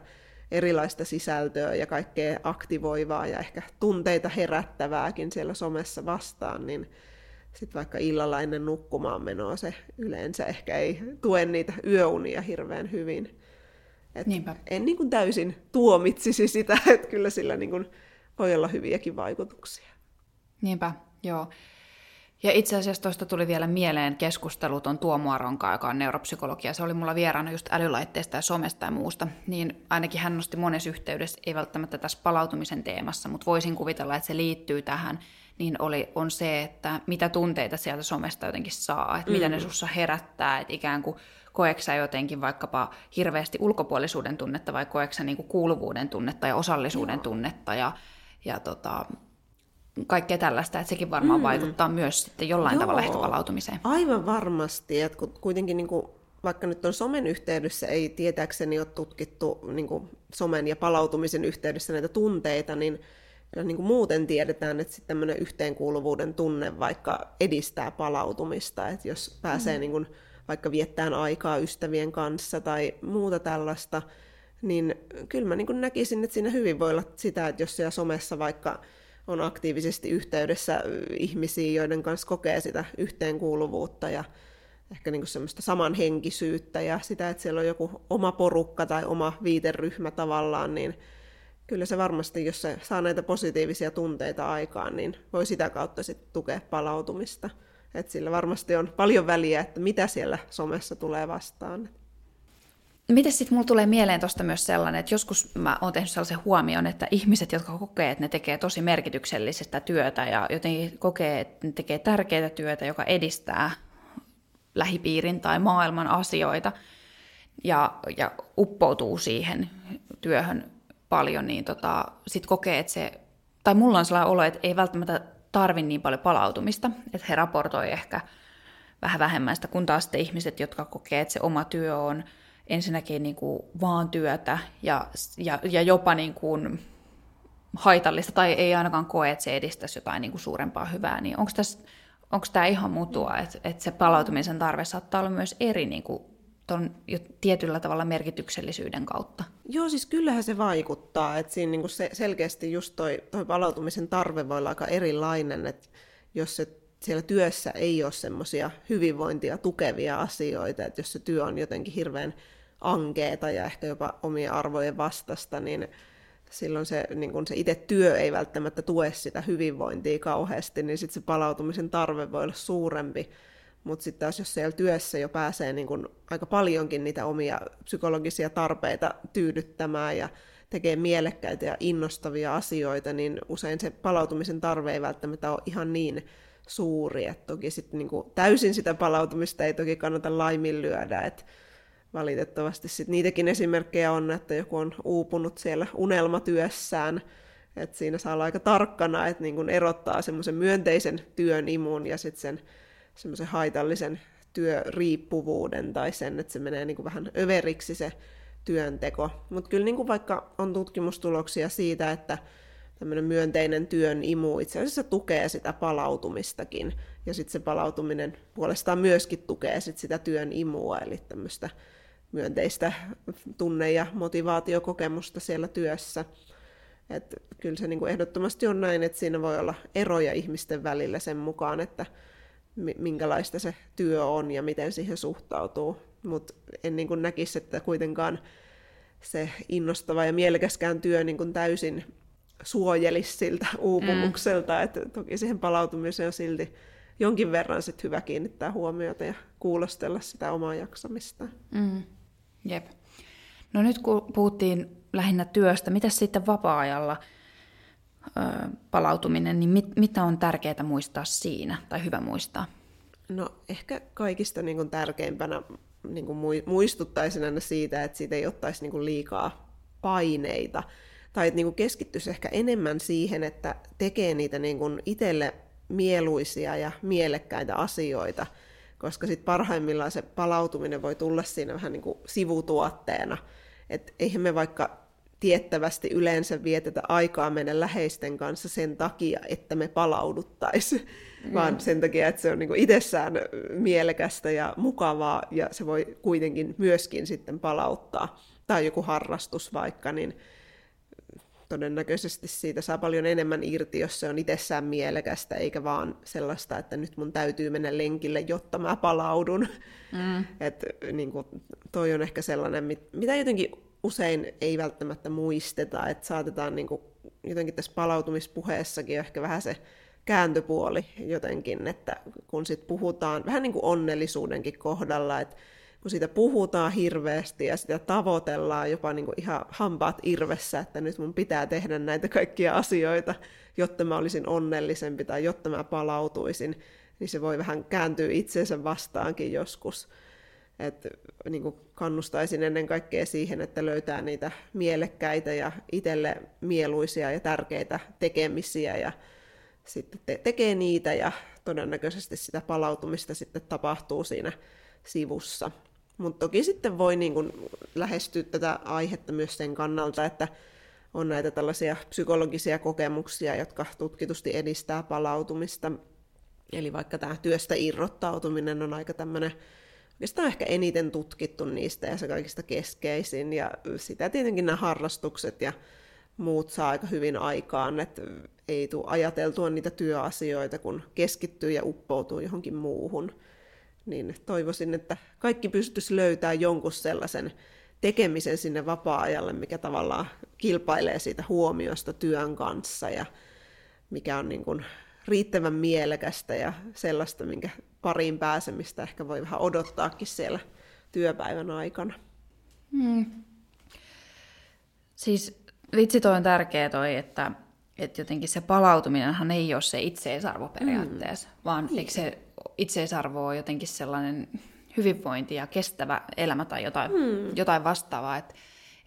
erilaista sisältöä ja kaikkea aktivoivaa ja ehkä tunteita herättävääkin siellä somessa vastaan, niin sitten vaikka illalla ennen nukkumaan menoa se yleensä ehkä ei tue niitä yöunia hirveän hyvin. Et Niinpä. En niin kuin täysin tuomitsisi sitä, että kyllä sillä niin kuin voi olla hyviäkin vaikutuksia. Niinpä, joo. Ja itse asiassa tuosta tuli vielä mieleen keskustelut on Tuomo Aronka, joka on neuropsykologia. Se oli mulla vieraana just älylaitteista ja somesta ja muusta. Niin ainakin hän nosti monessa yhteydessä, ei välttämättä tässä palautumisen teemassa, mutta voisin kuvitella, että se liittyy tähän, niin oli, on se, että mitä tunteita sieltä somesta jotenkin saa, että mm. mitä ne mm. sussa herättää, että ikään kuin koeksä jotenkin vaikkapa hirveästi ulkopuolisuuden tunnetta vai koeksä niin kuin kuuluvuuden tunnetta ja osallisuuden Joo. tunnetta ja, ja tota, kaikkea tällaista, että sekin varmaan mm. vaikuttaa myös sitten jollain Joo. tavalla ehkä palautumiseen. Aivan varmasti, että kuitenkin niin kuin, vaikka nyt on somen yhteydessä ei tietääkseni ole tutkittu niin kuin somen ja palautumisen yhteydessä näitä tunteita, niin niin kuin muuten tiedetään, että tämmöinen yhteenkuuluvuuden tunne vaikka edistää palautumista, että jos pääsee mm. niin kuin, vaikka viettään aikaa ystävien kanssa tai muuta tällaista, niin kyllä mä niin kuin näkisin, että siinä hyvin voi olla sitä, että jos siellä somessa vaikka on aktiivisesti yhteydessä ihmisiä, joiden kanssa kokee sitä yhteenkuuluvuutta ja ehkä niin semmoista samanhenkisyyttä ja sitä, että siellä on joku oma porukka tai oma viiteryhmä tavallaan, niin kyllä se varmasti, jos se saa näitä positiivisia tunteita aikaan, niin voi sitä kautta sitten tukea palautumista. Et sillä varmasti on paljon väliä, että mitä siellä somessa tulee vastaan. Miten sitten mulla tulee mieleen tuosta myös sellainen, että joskus mä oon tehnyt sellaisen huomion, että ihmiset, jotka kokee, että ne tekee tosi merkityksellisestä työtä ja jotenkin kokee, että ne tekee tärkeää työtä, joka edistää lähipiirin tai maailman asioita ja, ja uppoutuu siihen työhön paljon, niin tota, sitten kokee, että se, tai mulla on sellainen olo, että ei välttämättä tarvi niin paljon palautumista, että he raportoi ehkä vähän vähemmän sitä, kun taas sitten ihmiset, jotka kokee, että se oma työ on ensinnäkin niin kuin vaan työtä ja, ja, ja jopa niin kuin haitallista, tai ei ainakaan koe, että se edistäisi jotain niin kuin suurempaa hyvää, niin onko onko tämä ihan mutua, että, että se palautumisen tarve saattaa olla myös eri niin kuin ton jo tietyllä tavalla merkityksellisyyden kautta? Joo, siis kyllähän se vaikuttaa, että siinä niin kuin se, selkeästi just toi, toi palautumisen tarve voi olla aika erilainen, että jos se siellä työssä ei ole semmoisia hyvinvointia tukevia asioita, että jos se työ on jotenkin hirveän ankeeta ja ehkä jopa omien arvojen vastasta, niin silloin se, niin kun se itse työ ei välttämättä tue sitä hyvinvointia kauheasti, niin sitten se palautumisen tarve voi olla suurempi. Mutta sitten taas jos siellä työssä jo pääsee niin kun aika paljonkin niitä omia psykologisia tarpeita tyydyttämään ja tekee mielekkäitä ja innostavia asioita, niin usein se palautumisen tarve ei välttämättä ole ihan niin suuri. Et toki sit niin täysin sitä palautumista ei toki kannata laiminlyödä, että valitettavasti sit niitäkin esimerkkejä on, että joku on uupunut siellä unelmatyössään, että siinä saa olla aika tarkkana, että niin erottaa semmoisen myönteisen työn imun ja sitten sen semmoisen haitallisen työriippuvuuden tai sen, että se menee niin vähän överiksi se työnteko. Mutta kyllä niin vaikka on tutkimustuloksia siitä, että tämmöinen myönteinen työn imu itse asiassa tukee sitä palautumistakin. Ja sitten se palautuminen puolestaan myöskin tukee sit sitä työn imua, eli tämmöistä myönteistä tunne- ja motivaatiokokemusta siellä työssä. Et kyllä se niin kuin ehdottomasti on näin, että siinä voi olla eroja ihmisten välillä sen mukaan, että minkälaista se työ on ja miten siihen suhtautuu. Mutta en niin kuin näkisi, että kuitenkaan se innostava ja mielekäskään työ niin kuin täysin suojelisi siltä uupumukselta. Mm. Että toki siihen palautumiseen on silti jonkin verran sit hyvä kiinnittää huomiota ja kuulostella sitä omaa jaksamista. Mm. Jep. No nyt kun puhuttiin lähinnä työstä, mitä sitten vapaa-ajalla ö, palautuminen, niin mit, mitä on tärkeää muistaa siinä tai hyvä muistaa? No ehkä kaikista niin kuin tärkeimpänä niin kuin muistuttaisin aina siitä, että siitä ei ottaisi niin kuin liikaa paineita. Tai että niin kuin keskittyisi ehkä enemmän siihen, että tekee niitä niin kuin itselle mieluisia ja mielekkäitä asioita, koska sitten parhaimmillaan se palautuminen voi tulla siinä vähän niin kuin sivutuotteena. Että eihän me vaikka tiettävästi yleensä vietetä aikaa meidän läheisten kanssa sen takia, että me palauduttaisiin, mm. vaan sen takia, että se on niin itsessään mielekästä ja mukavaa, ja se voi kuitenkin myöskin sitten palauttaa. Tai joku harrastus vaikka, niin todennäköisesti siitä saa paljon enemmän irti, jos se on itsessään mielekästä, eikä vaan sellaista, että nyt mun täytyy mennä lenkille, jotta mä palaudun. Mm. Et, niin kuin, toi on ehkä sellainen, mitä jotenkin usein ei välttämättä muisteta, että saatetaan niin kuin, jotenkin tässä palautumispuheessakin ehkä vähän se kääntöpuoli jotenkin, että kun sit puhutaan vähän niin kuin onnellisuudenkin kohdalla, että kun siitä puhutaan hirveästi ja sitä tavoitellaan jopa niin kuin ihan hampaat irvessä, että nyt mun pitää tehdä näitä kaikkia asioita, jotta mä olisin onnellisempi tai jotta mä palautuisin, niin se voi vähän kääntyä itseensä vastaankin joskus. Et, niin kuin kannustaisin ennen kaikkea siihen, että löytää niitä mielekkäitä ja itselle mieluisia ja tärkeitä tekemisiä ja sitten te- tekee niitä ja todennäköisesti sitä palautumista sitten tapahtuu siinä sivussa. Mutta toki sitten voi niin kuin lähestyä tätä aihetta myös sen kannalta, että on näitä tällaisia psykologisia kokemuksia, jotka tutkitusti edistää palautumista. Eli vaikka tämä työstä irrottautuminen on aika tämmöinen Oikeastaan ehkä eniten tutkittu niistä ja se kaikista keskeisin. Ja sitä tietenkin nämä harrastukset ja muut saa aika hyvin aikaan, että ei tule ajateltua niitä työasioita, kun keskittyy ja uppoutuu johonkin muuhun. Niin toivoisin, että kaikki pystyisi löytämään jonkun sellaisen tekemisen sinne vapaa-ajalle, mikä tavallaan kilpailee siitä huomiosta työn kanssa ja mikä on niin kuin riittävän mielekästä ja sellaista, minkä pariin pääsemistä ehkä voi vähän odottaakin siellä työpäivän aikana. Hmm. Siis vitsi toi on tärkeä toi, että, että jotenkin se palautuminenhan ei ole se itseisarvo periaatteessa, hmm. vaan niin. eikö se itseisarvo ole jotenkin sellainen hyvinvointi ja kestävä elämä tai jotain, hmm. jotain vastaavaa, että,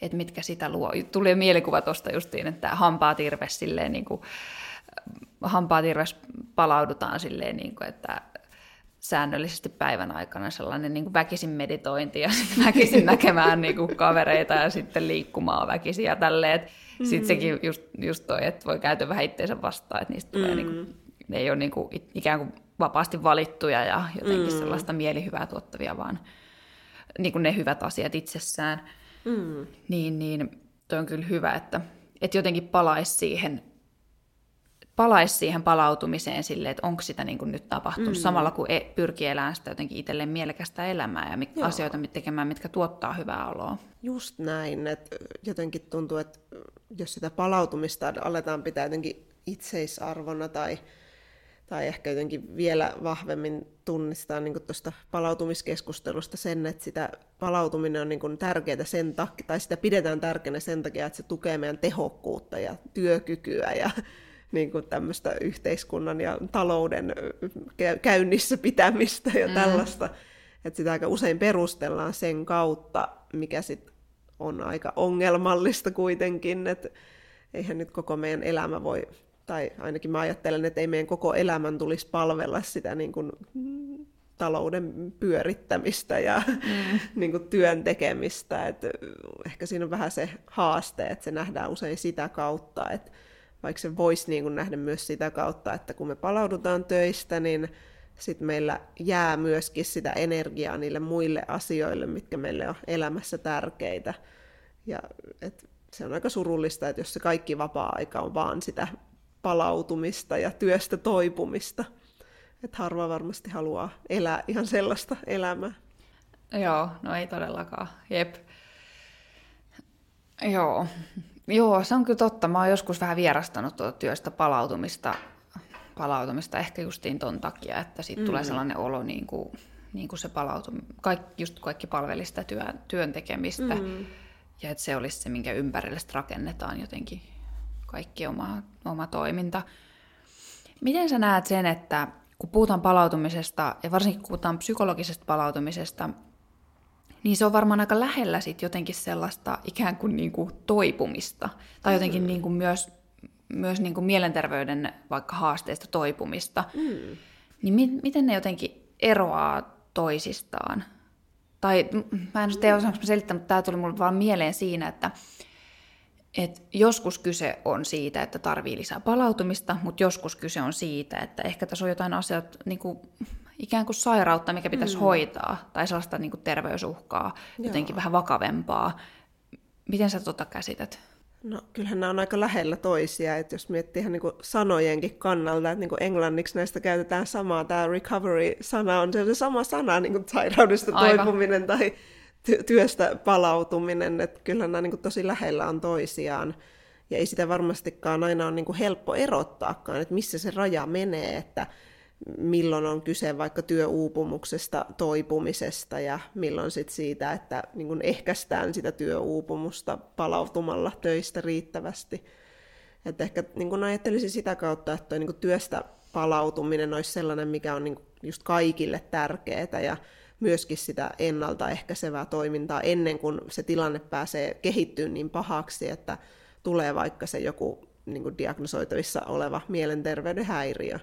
että mitkä sitä luo. Tuli mielikuva tuosta justiin, että hampaa irves silleen niin kuin, hampaat irves palaudutaan silleen, niin kuin, että säännöllisesti päivän aikana sellainen niin kuin väkisin meditointi ja sitten väkisin näkemään niin kuin kavereita ja sitten liikkumaan väkisin ja tälleen. Mm. Sitten sekin just, just toi, että voi käytä vähän itseensä vastaan, että niistä tulee niin kuin, mm. ne ei ole niin kuin, ikään kuin vapaasti valittuja ja jotenkin mm. sellaista mielihyvää tuottavia, vaan niin kuin ne hyvät asiat itsessään. Mm. Niin, niin toi on kyllä hyvä, että, että jotenkin palaisi siihen palaisi siihen palautumiseen sille, että onko sitä niin kuin nyt tapahtunut, mm. samalla kun e- pyrkii elämään sitä jotenkin itselleen mielekästä elämää ja mit- asioita tekemään, mitkä tuottaa hyvää oloa. Just näin, että jotenkin tuntuu, että jos sitä palautumista aletaan pitää jotenkin itseisarvona tai, tai ehkä jotenkin vielä vahvemmin tunnistaa niin tuosta palautumiskeskustelusta sen, että sitä palautuminen on niin tärkeää sen takia, tai sitä pidetään tärkeänä sen takia, että se tukee meidän tehokkuutta ja työkykyä ja niin kuin tämmöistä yhteiskunnan ja talouden käynnissä pitämistä ja mm. tällaista. Että sitä aika usein perustellaan sen kautta, mikä sitten on aika ongelmallista kuitenkin, että eihän nyt koko meidän elämä voi, tai ainakin mä ajattelen, että ei meidän koko elämän tulisi palvella sitä niin kuin talouden pyörittämistä ja mm. niin kuin työn tekemistä. Et ehkä siinä on vähän se haaste, että se nähdään usein sitä kautta, että vaikka se voisi niin kuin nähdä myös sitä kautta, että kun me palaudutaan töistä, niin sitten meillä jää myöskin sitä energiaa niille muille asioille, mitkä meille on elämässä tärkeitä. Ja et se on aika surullista, että jos se kaikki vapaa-aika on vaan sitä palautumista ja työstä toipumista. Että harva varmasti haluaa elää ihan sellaista elämää. Joo, no ei todellakaan. Jep. Joo, Joo, se on kyllä totta. Mä oon joskus vähän vierastanut tuota työstä palautumista, palautumista ehkä justiin ton takia, että siitä mm. tulee sellainen olo, niin kuin, niin kuin se palautuminen, kaikki, just kaikki palveli sitä työn, työn tekemistä. Mm. Ja että se olisi se, minkä ympärille rakennetaan jotenkin kaikki oma, oma toiminta. Miten sä näet sen, että kun puhutaan palautumisesta, ja varsinkin kun puhutaan psykologisesta palautumisesta, niin se on varmaan aika lähellä sit jotenkin sellaista ikään kuin, niin kuin toipumista. Tai jotenkin mm. niin kuin myös, myös niin kuin mielenterveyden vaikka haasteista toipumista. Mm. Niin mi- miten ne jotenkin eroaa toisistaan? Tai mä en tiedä, osaanko mä selittää, mutta tämä tuli mulle vaan mieleen siinä, että et joskus kyse on siitä, että tarvii lisää palautumista, mutta joskus kyse on siitä, että ehkä tässä on jotain asioita, niin kuin ikään kuin sairautta, mikä pitäisi mm. hoitaa, tai sellaista niin kuin terveysuhkaa, Joo. jotenkin vähän vakavempaa. Miten sä tota käsität? No kyllähän nämä on aika lähellä toisia, että jos miettii ihan niin kuin sanojenkin kannalta, että niin kuin englanniksi näistä käytetään samaa, tämä recovery-sana on se sama sana, niin kuin sairaudesta Aika. toipuminen tai ty- työstä palautuminen, että kyllähän nämä niin tosi lähellä on toisiaan. Ja ei sitä varmastikaan aina ole niin helppo erottaakaan, että missä se raja menee, että milloin on kyse vaikka työuupumuksesta, toipumisesta ja milloin sit siitä, että niin ehkäistään sitä työuupumusta palautumalla töistä riittävästi. Et ehkä niin ajattelisin sitä kautta, että niin työstä palautuminen olisi sellainen, mikä on niin just kaikille tärkeää ja myöskin sitä ennaltaehkäisevää toimintaa ennen kuin se tilanne pääsee kehittyyn niin pahaksi, että tulee vaikka se joku niin diagnosoitavissa oleva mielenterveyden häiriö.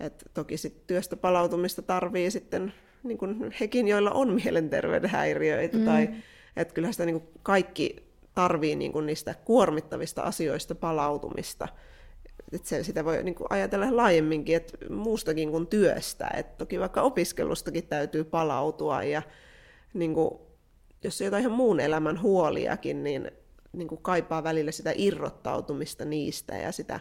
Et toki sit työstä palautumista tarvii sitten niin kun hekin, joilla on mielenterveyden häiriöitä. Mm. Tai, et kyllähän sitä niin kaikki tarvii niin kun niistä kuormittavista asioista palautumista. Et se, sitä voi niin ajatella laajemminkin, että muustakin kuin työstä. Et toki vaikka opiskelustakin täytyy palautua ja niin kun, jos on jotain ihan muun elämän huoliakin, niin, niin kaipaa välillä sitä irrottautumista niistä ja sitä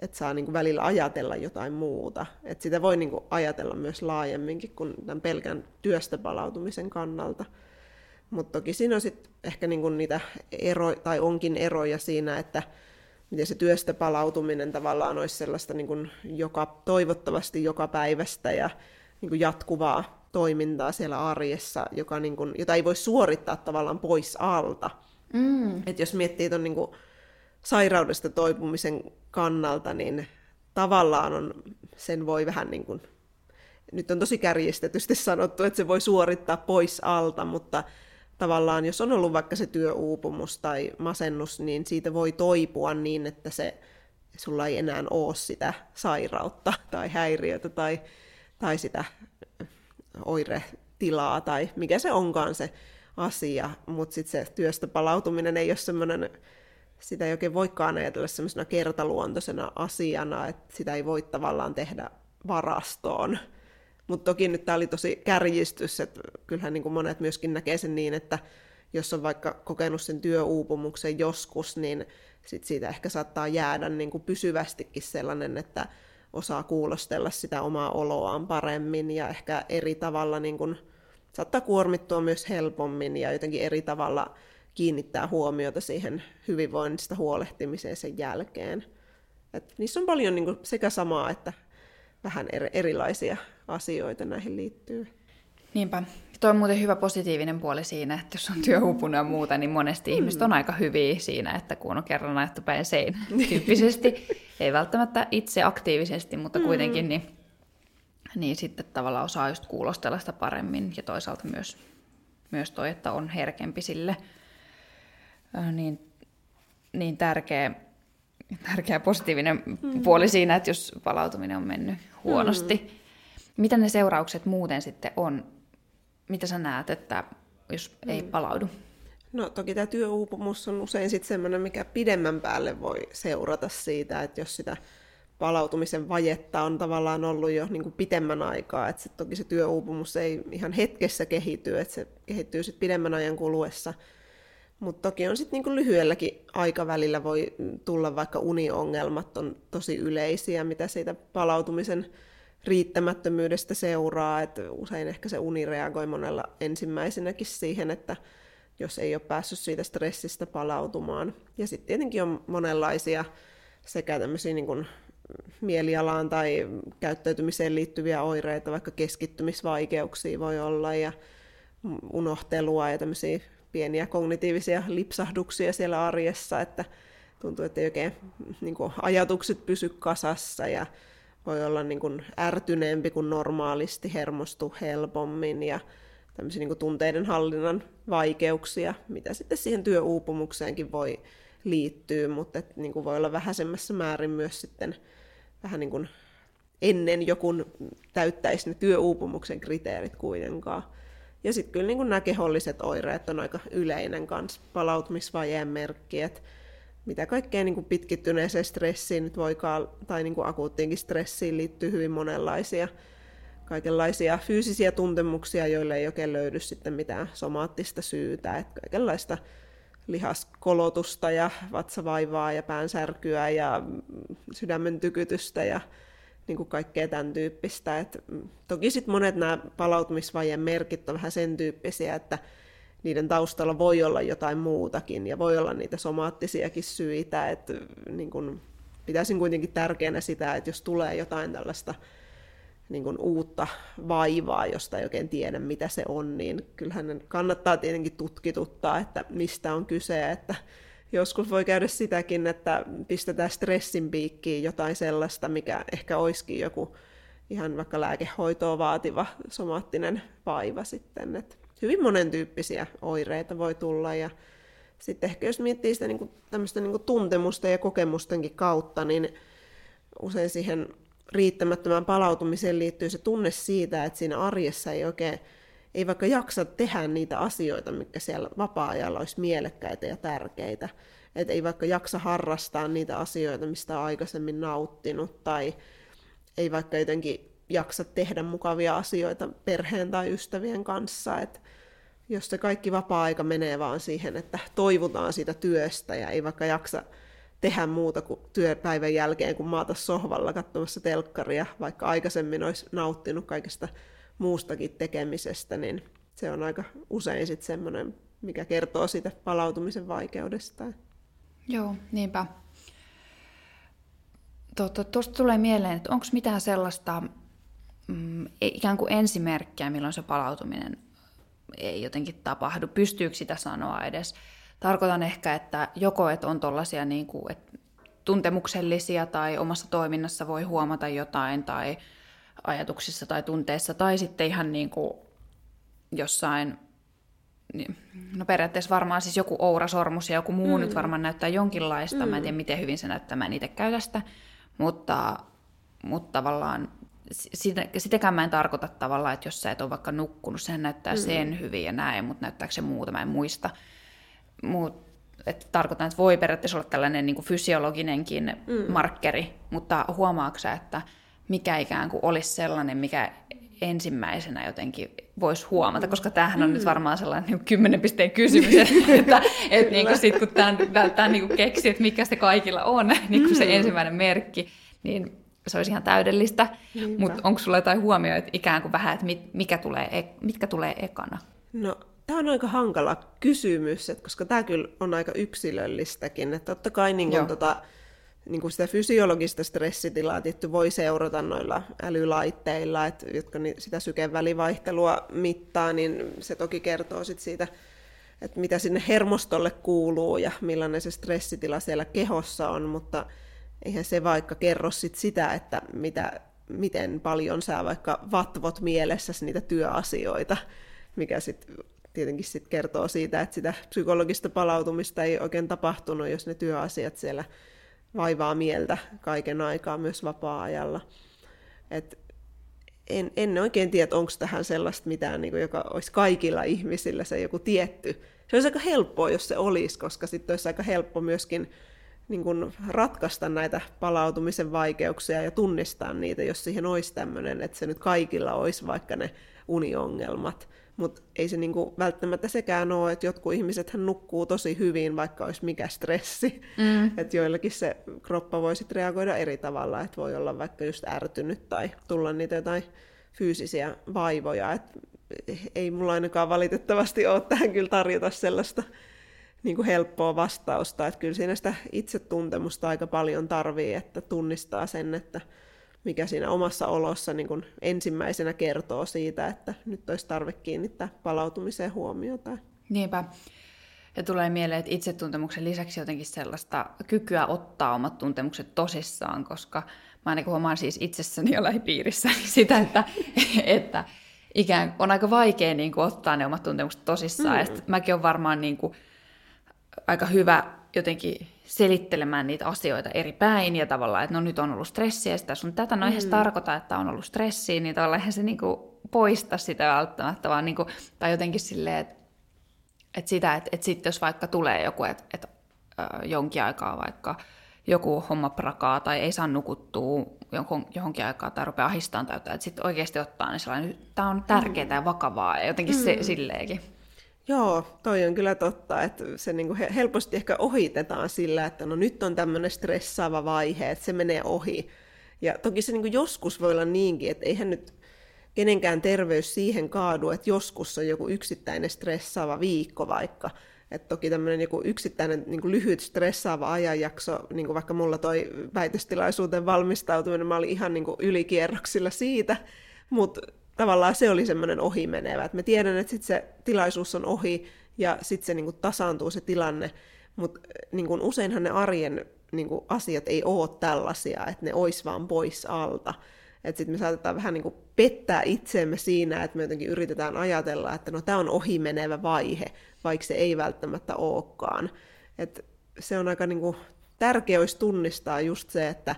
että saa niin kuin välillä ajatella jotain muuta. Että sitä voi niin kuin ajatella myös laajemminkin kuin tämän pelkän työstä palautumisen kannalta. Mutta toki siinä on sitten ehkä niin kuin niitä ero, tai onkin eroja siinä, että miten se työstä palautuminen tavallaan olisi sellaista niin kuin joka, toivottavasti joka päivästä ja niin kuin jatkuvaa toimintaa siellä arjessa, joka niin kuin, jota ei voi suorittaa tavallaan pois alta. Mm. Et jos miettii tuon niin sairaudesta toipumisen kannalta, niin tavallaan on, sen voi vähän niin kuin, nyt on tosi kärjistetysti sanottu, että se voi suorittaa pois alta, mutta tavallaan jos on ollut vaikka se työuupumus tai masennus, niin siitä voi toipua niin, että se, sulla ei enää ole sitä sairautta tai häiriötä tai, tai sitä oiretilaa tai mikä se onkaan se asia, mutta sitten se työstä palautuminen ei ole semmoinen sitä ei oikein voikaan ajatella semmoisena kertaluontoisena asiana, että sitä ei voi tavallaan tehdä varastoon. Mutta toki nyt tämä oli tosi kärjistys, että kyllähän niin kuin monet myöskin näkee sen niin, että jos on vaikka kokenut sen työuupumuksen joskus, niin sit siitä ehkä saattaa jäädä niin kuin pysyvästikin sellainen, että osaa kuulostella sitä omaa oloaan paremmin ja ehkä eri tavalla niin kuin, saattaa kuormittua myös helpommin ja jotenkin eri tavalla kiinnittää huomiota siihen hyvinvoinnista huolehtimiseen sen jälkeen. Et niissä on paljon niin kuin sekä samaa että vähän erilaisia asioita näihin liittyy. Niinpä. Tuo on muuten hyvä positiivinen puoli siinä, että jos on työuupunut ja muuta, niin monesti mm. ihmiset on aika hyviä siinä, että kun on kerran ajettu päin sein tyyppisesti. Ei välttämättä itse aktiivisesti, mutta mm. kuitenkin niin, niin sitten tavallaan osaa just kuulostella sitä paremmin ja toisaalta myös, myös toi, että on herkempi sille. Äh, niin, niin tärkeä, tärkeä positiivinen mm. puoli siinä, että jos palautuminen on mennyt huonosti. Mm. Mitä ne seuraukset muuten sitten on? Mitä sä näet, että jos mm. ei palaudu? No toki tämä työuupumus on usein sitten semmoinen, mikä pidemmän päälle voi seurata siitä, että jos sitä palautumisen vajetta on tavallaan ollut jo niin kuin pitemmän aikaa, että sit toki se työuupumus ei ihan hetkessä kehity, että se kehittyy sitten pidemmän ajan kuluessa. Mutta toki on sitten niin lyhyelläkin aikavälillä voi tulla vaikka uniongelmat on tosi yleisiä, mitä siitä palautumisen riittämättömyydestä seuraa, että usein ehkä se uni reagoi monella ensimmäisenäkin siihen, että jos ei ole päässyt siitä stressistä palautumaan. Ja sitten tietenkin on monenlaisia sekä tämmöisiä niin kuin mielialaan tai käyttäytymiseen liittyviä oireita, vaikka keskittymisvaikeuksia voi olla ja unohtelua ja tämmöisiä pieniä kognitiivisia lipsahduksia siellä arjessa, että tuntuu, että ei oikein niin kuin, ajatukset pysy kasassa ja voi olla niin kuin ärtyneempi kuin normaalisti, hermostu helpommin ja tämmöisiä niin kuin tunteiden hallinnan vaikeuksia, mitä sitten siihen työuupumukseenkin voi liittyä, mutta et, niin kuin voi olla vähäisemmässä määrin myös sitten vähän niin kuin ennen joku täyttäisi ne työuupumuksen kriteerit kuitenkaan. Ja sitten kyllä niin kuin nämä keholliset oireet on aika yleinen kans palautumisvajeen merkki, että mitä kaikkea niin kuin pitkittyneeseen stressiin nyt voikaan, tai niin kuin akuuttiinkin stressiin liittyy hyvin monenlaisia kaikenlaisia fyysisiä tuntemuksia, joille ei oikein löydy sitten mitään somaattista syytä, että kaikenlaista lihaskolotusta ja vatsavaivaa ja päänsärkyä ja sydämen tykytystä ja niin kuin kaikkea tämän tyyppistä. Et toki sitten monet nämä palautumisvajeen merkit on vähän sen tyyppisiä, että niiden taustalla voi olla jotain muutakin ja voi olla niitä somaattisiakin syitä. Että niin kun, pitäisin kuitenkin tärkeänä sitä, että jos tulee jotain tällaista niin kun uutta vaivaa, josta ei oikein tiedä, mitä se on, niin kyllähän kannattaa tietenkin tutkituttaa, että mistä on kyse, että joskus voi käydä sitäkin, että pistetään stressin piikkiin jotain sellaista, mikä ehkä olisikin joku ihan vaikka lääkehoitoa vaativa somaattinen vaiva sitten. Että hyvin monentyyppisiä oireita voi tulla ja sitten ehkä jos miettii sitä niin kuin, tämmöistä ja kokemustenkin kautta, niin usein siihen riittämättömään palautumiseen liittyy se tunne siitä, että siinä arjessa ei oikein, ei vaikka jaksa tehdä niitä asioita, mitkä siellä vapaa-ajalla olisi mielekkäitä ja tärkeitä. Että ei vaikka jaksa harrastaa niitä asioita, mistä on aikaisemmin nauttinut, tai ei vaikka jotenkin jaksa tehdä mukavia asioita perheen tai ystävien kanssa. Et jos se kaikki vapaa-aika menee vaan siihen, että toivutaan siitä työstä ja ei vaikka jaksa tehdä muuta kuin työpäivän jälkeen, kun maata sohvalla katsomassa telkkaria, vaikka aikaisemmin olisi nauttinut kaikesta muustakin tekemisestä, niin se on aika usein sitten semmoinen, mikä kertoo siitä palautumisen vaikeudesta. Joo, niinpä. Tuosta tulee mieleen, että onko mitään sellaista mm, ikään kuin ensimerkkiä, milloin se palautuminen ei jotenkin tapahdu. Pystyykö sitä sanoa edes? Tarkoitan ehkä, että joko että on tuollaisia niin kuin, että tuntemuksellisia tai omassa toiminnassa voi huomata jotain tai ajatuksissa tai tunteissa, tai sitten ihan niin kuin jossain, niin, no periaatteessa varmaan siis joku ourasormus ja joku muu mm. nyt varmaan näyttää jonkinlaista, mm. mä en tiedä miten hyvin se näyttää, mä en itse käy sitä, mutta, mutta tavallaan sitä, sitäkään mä en tarkoita tavallaan, että jos sä et ole vaikka nukkunut, sehän näyttää mm. sen hyvin ja näin, mutta näyttääkö se muuta, mä en muista. Mut, että tarkoitan, että voi periaatteessa olla tällainen niin kuin fysiologinenkin mm. markkeri, mutta huomaatko että mikä ikään kuin olisi sellainen, mikä ensimmäisenä jotenkin voisi huomata, koska tämähän on mm. nyt varmaan sellainen niin kymmenen pisteen kysymys, että et, niin kuin sit, kun tämän, tämän niin kuin keksi, että mikä se kaikilla on, niin kuin se mm. ensimmäinen merkki, niin se olisi ihan täydellistä. Mutta onko sulla jotain huomioita ikään kuin vähän, että mikä tulee, e-, mitkä tulee ekana? No Tämä on aika hankala kysymys, että koska tämä kyllä on aika yksilöllistäkin. Että totta kai niin kuin, tota, niin kuin sitä fysiologista stressitilaa tietty voi seurata noilla älylaitteilla, että, jotka sitä syken välivaihtelua mittaa, niin se toki kertoo sit siitä, että mitä sinne hermostolle kuuluu ja millainen se stressitila siellä kehossa on, mutta eihän se vaikka kerro sit sitä, että mitä, miten paljon sä vaikka vatvot mielessäsi niitä työasioita, mikä sitten tietenkin sit kertoo siitä, että sitä psykologista palautumista ei oikein tapahtunut, jos ne työasiat siellä vaivaa mieltä kaiken aikaa myös vapaa-ajalla. Et en, en oikein tiedä, onko tähän sellaista mitään, niin kuin, joka olisi kaikilla ihmisillä se joku tietty. Se olisi aika helppoa, jos se olisi, koska sitten olisi aika helppo myöskin niin kuin ratkaista näitä palautumisen vaikeuksia ja tunnistaa niitä, jos siihen olisi tämmöinen, että se nyt kaikilla olisi vaikka ne uniongelmat. Mutta ei se niinku välttämättä sekään ole, että jotkut ihmiset nukkuu tosi hyvin, vaikka olisi mikä stressi. Mm. Että joillakin se kroppa voi sitten reagoida eri tavalla, että voi olla vaikka just ärtynyt tai tulla niitä jotain fyysisiä vaivoja. Et ei mulla ainakaan valitettavasti ole tähän kyllä tarjota sellaista niin kuin helppoa vastausta. Että kyllä siinä sitä itsetuntemusta aika paljon tarvii, että tunnistaa sen, että mikä siinä omassa olossa niin kuin ensimmäisenä kertoo siitä, että nyt olisi tarve kiinnittää palautumiseen huomiota. Niinpä. Ja tulee mieleen, että itsetuntemuksen lisäksi jotenkin sellaista kykyä ottaa omat tuntemukset tosissaan, koska mä ainakin huomaan siis itsessäni jo lähipiirissä sitä, että, että ikään on aika vaikea niin kuin, ottaa ne omat tuntemukset tosissaan. Mm. Ja mäkin olen varmaan niin kuin, aika hyvä jotenkin selittelemään niitä asioita eri päin ja tavallaan, että no nyt on ollut stressiä ja sitä sun tätä, no eihän se mm. tarkoita, että on ollut stressiä, niin tavallaan eihän se niinku poista sitä välttämättä, vaan niinku, tai jotenkin silleen, että, että sitä, että, että sitten jos vaikka tulee joku, että, että jonkin aikaa vaikka joku homma prakaa tai ei saa nukuttua johon, johonkin aikaa tai rupeaa ahistamaan tai jotain, että sitten oikeasti ottaa niin sellainen, tämä on tärkeää mm. ja vakavaa ja jotenkin mm. se, silleenkin. Joo, toi on kyllä totta, että se niinku helposti ehkä ohitetaan sillä, että no nyt on tämmöinen stressaava vaihe, että se menee ohi. Ja toki se niinku joskus voi olla niinkin, että eihän nyt kenenkään terveys siihen kaadu, että joskus on joku yksittäinen stressaava viikko vaikka. Et toki tämmöinen joku yksittäinen niin kuin lyhyt stressaava ajanjakso, niin kuin vaikka mulla toi väitöstilaisuuteen valmistautuminen, mä olin ihan niin kuin ylikierroksilla siitä, mutta tavallaan se oli semmoinen ohimenevä. Et mä tiedän, että sit se tilaisuus on ohi ja sitten se niinku tasaantuu se tilanne, mutta niinku useinhan ne arjen niinku asiat ei ole tällaisia, että ne ois vaan pois alta. Että sitten me saatetaan vähän niinku pettää itseemme siinä, että me jotenkin yritetään ajatella, että no tämä on ohimenevä vaihe, vaikka se ei välttämättä olekaan. Et se on aika niinku, tärkeä olisi tunnistaa just se, että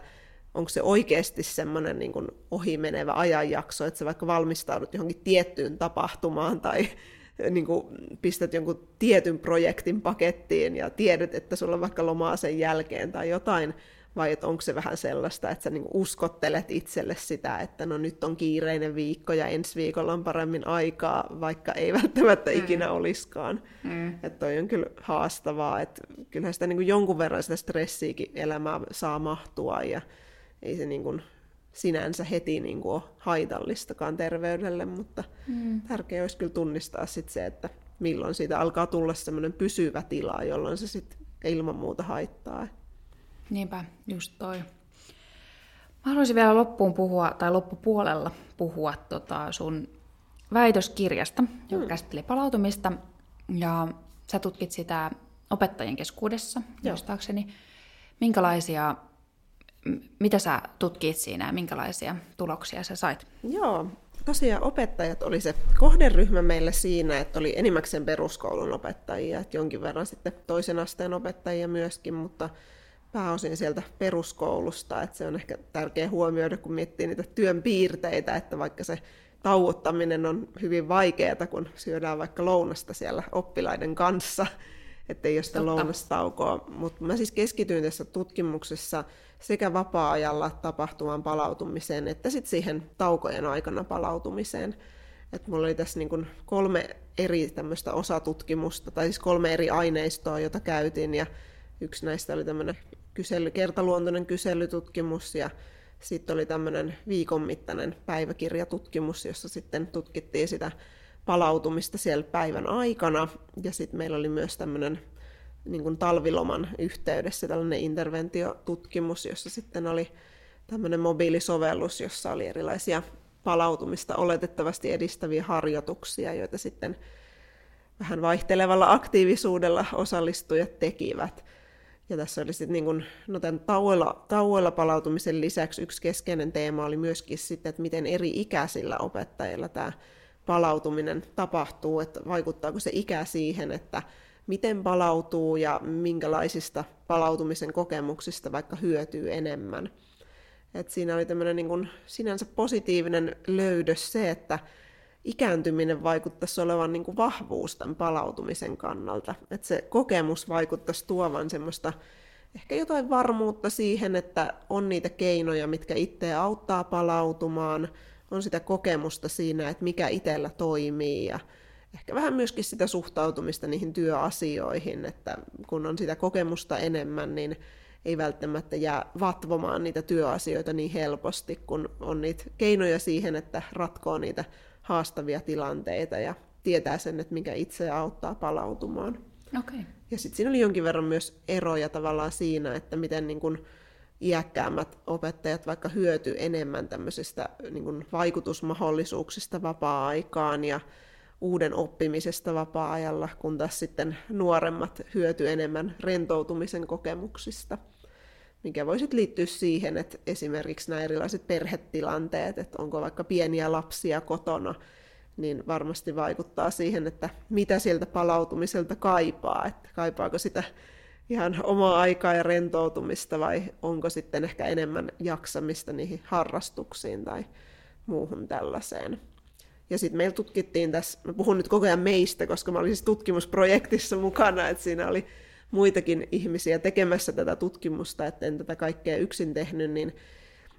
onko se oikeasti semmoinen niin kuin ohimenevä ajanjakso, että sä vaikka valmistaudut johonkin tiettyyn tapahtumaan tai niin kuin pistät jonkun tietyn projektin pakettiin ja tiedät, että sulla on vaikka lomaa sen jälkeen tai jotain, vai että onko se vähän sellaista, että sä niin kuin uskottelet itselle sitä, että no nyt on kiireinen viikko ja ensi viikolla on paremmin aikaa, vaikka ei välttämättä mm. ikinä oliskaan. Mm. Että toi on kyllä haastavaa, että kyllähän sitä niin kuin jonkun verran sitä stressiäkin elämää saa mahtua ja ei se niin kuin sinänsä heti niin kuin ole haitallistakaan terveydelle, mutta mm. tärkeää olisi kyllä tunnistaa sit se, että milloin siitä alkaa tulla semmoinen pysyvä tila, jolloin se sitten ilman muuta haittaa. Niinpä, just toi. Mä haluaisin vielä loppuun puhua, tai loppupuolella puhua tota sun väitöskirjasta, joka mm. käsitteli palautumista. Ja sä tutkit sitä opettajien keskuudessa, muistaakseni. Minkälaisia mitä sä tutkit siinä ja minkälaisia tuloksia sä sait? Joo, tosiaan opettajat oli se kohderyhmä meille siinä, että oli enimmäkseen peruskoulun opettajia, että jonkin verran sitten toisen asteen opettajia myöskin, mutta pääosin sieltä peruskoulusta, että se on ehkä tärkeä huomioida, kun miettii niitä työn piirteitä, että vaikka se tauottaminen on hyvin vaikeaa, kun syödään vaikka lounasta siellä oppilaiden kanssa, että ei ole sitä lounastaukoa. Mutta mä siis keskityin tässä tutkimuksessa sekä vapaa-ajalla tapahtuvaan palautumiseen, että sitten siihen taukojen aikana palautumiseen. Et mulla oli tässä niin kuin kolme eri tämmöistä osatutkimusta, tai siis kolme eri aineistoa, jota käytin, ja yksi näistä oli tämmöinen kysely, kertaluontoinen kyselytutkimus, ja sitten oli tämmöinen viikon mittainen päiväkirjatutkimus, jossa sitten tutkittiin sitä palautumista siellä päivän aikana. Ja sitten meillä oli myös tämmöinen niin kuin talviloman yhteydessä tällainen interventiotutkimus, jossa sitten oli tämmöinen mobiilisovellus, jossa oli erilaisia palautumista oletettavasti edistäviä harjoituksia, joita sitten vähän vaihtelevalla aktiivisuudella osallistujat tekivät. Ja tässä oli sitten niin kuin, no tämän tauoilla, tauoilla palautumisen lisäksi yksi keskeinen teema oli myöskin sitten, että miten eri ikäisillä opettajilla tämä palautuminen tapahtuu, että vaikuttaako se ikä siihen, että miten palautuu ja minkälaisista palautumisen kokemuksista vaikka hyötyy enemmän. Et siinä oli tämmöinen niin sinänsä positiivinen löydös se, että ikääntyminen vaikuttaisi olevan niin kuin vahvuus tämän palautumisen kannalta. Että se kokemus vaikuttaisi tuovan semmoista ehkä jotain varmuutta siihen, että on niitä keinoja, mitkä itseä auttaa palautumaan, on sitä kokemusta siinä, että mikä itsellä toimii ja ehkä vähän myöskin sitä suhtautumista niihin työasioihin, että kun on sitä kokemusta enemmän, niin ei välttämättä jää vatvomaan niitä työasioita niin helposti, kun on niitä keinoja siihen, että ratkoo niitä haastavia tilanteita ja tietää sen, että mikä itse auttaa palautumaan. Okay. Ja sitten siinä oli jonkin verran myös eroja tavallaan siinä, että miten niin kun iäkkäämmät opettajat vaikka hyöty enemmän tämmöisistä niin kun vaikutusmahdollisuuksista vapaa-aikaan ja uuden oppimisesta vapaa-ajalla, kun taas sitten nuoremmat hyöty enemmän rentoutumisen kokemuksista mikä voisi liittyä siihen, että esimerkiksi nämä erilaiset perhetilanteet, että onko vaikka pieniä lapsia kotona, niin varmasti vaikuttaa siihen, että mitä sieltä palautumiselta kaipaa, että kaipaako sitä ihan omaa aikaa ja rentoutumista vai onko sitten ehkä enemmän jaksamista niihin harrastuksiin tai muuhun tällaiseen. Ja sitten meillä tutkittiin tässä, mä puhun nyt koko ajan meistä, koska mä olin siis tutkimusprojektissa mukana, että siinä oli muitakin ihmisiä tekemässä tätä tutkimusta, että en tätä kaikkea yksin tehnyt, niin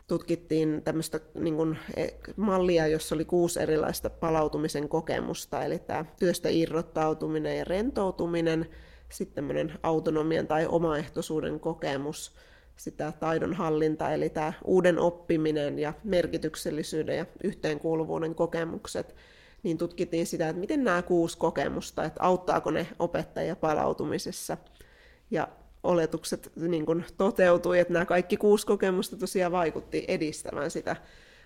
tutkittiin tämmöistä niin e, mallia, jossa oli kuusi erilaista palautumisen kokemusta, eli tämä työstä irrottautuminen ja rentoutuminen, sitten tämmöinen autonomian tai omaehtoisuuden kokemus, sitä taidonhallinta, eli tämä uuden oppiminen ja merkityksellisyyden ja yhteenkuuluvuuden kokemukset, niin tutkittiin sitä, että miten nämä kuusi kokemusta, että auttaako ne opettajia palautumisessa – ja oletukset niin kuin toteutui, että nämä kaikki kuusi kokemusta tosiaan vaikutti edistämään sitä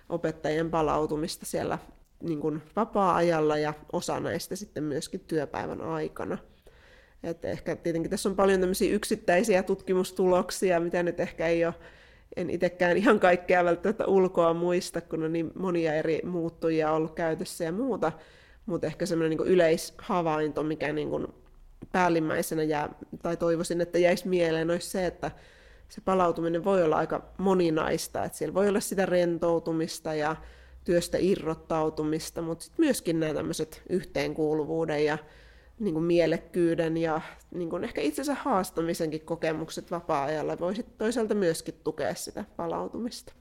opettajien palautumista siellä niin kuin vapaa-ajalla ja osa näistä sitten myöskin työpäivän aikana. Et ehkä tietenkin tässä on paljon tämmöisiä yksittäisiä tutkimustuloksia, mitä nyt ehkä ei ole, en itsekään ihan kaikkea välttämättä ulkoa muista, kun on niin monia eri muuttujia ollut käytössä ja muuta, mutta ehkä semmoinen niin yleishavainto, mikä niin kuin päällimmäisenä jää, tai toivoisin, että jäisi mieleen, olisi se, että se palautuminen voi olla aika moninaista, että siellä voi olla sitä rentoutumista ja työstä irrottautumista, mutta sitten myöskin nämä tämmöiset yhteenkuuluvuuden ja niin kuin mielekkyyden ja niin kuin ehkä itsensä haastamisenkin kokemukset vapaa-ajalla voisi toisaalta myöskin tukea sitä palautumista.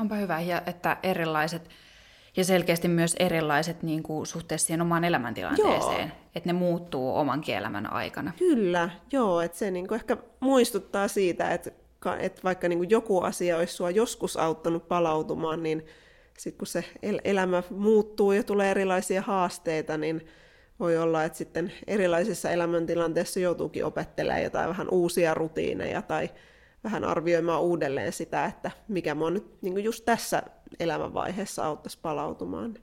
Onpa hyvä, että erilaiset ja selkeästi myös erilaiset niin kuin, suhteessa siihen omaan elämäntilanteeseen, joo. että ne muuttuu oman elämän aikana. Kyllä, joo, että se niin kuin ehkä muistuttaa siitä, että, että vaikka niin kuin joku asia olisi sua joskus auttanut palautumaan, niin sitten kun se elämä muuttuu ja tulee erilaisia haasteita, niin voi olla, että sitten erilaisissa elämäntilanteissa joutuukin opettelemaan jotain vähän uusia rutiineja tai vähän arvioimaan uudelleen sitä, että mikä mua nyt niin just tässä elämänvaiheessa auttaisi palautumaan.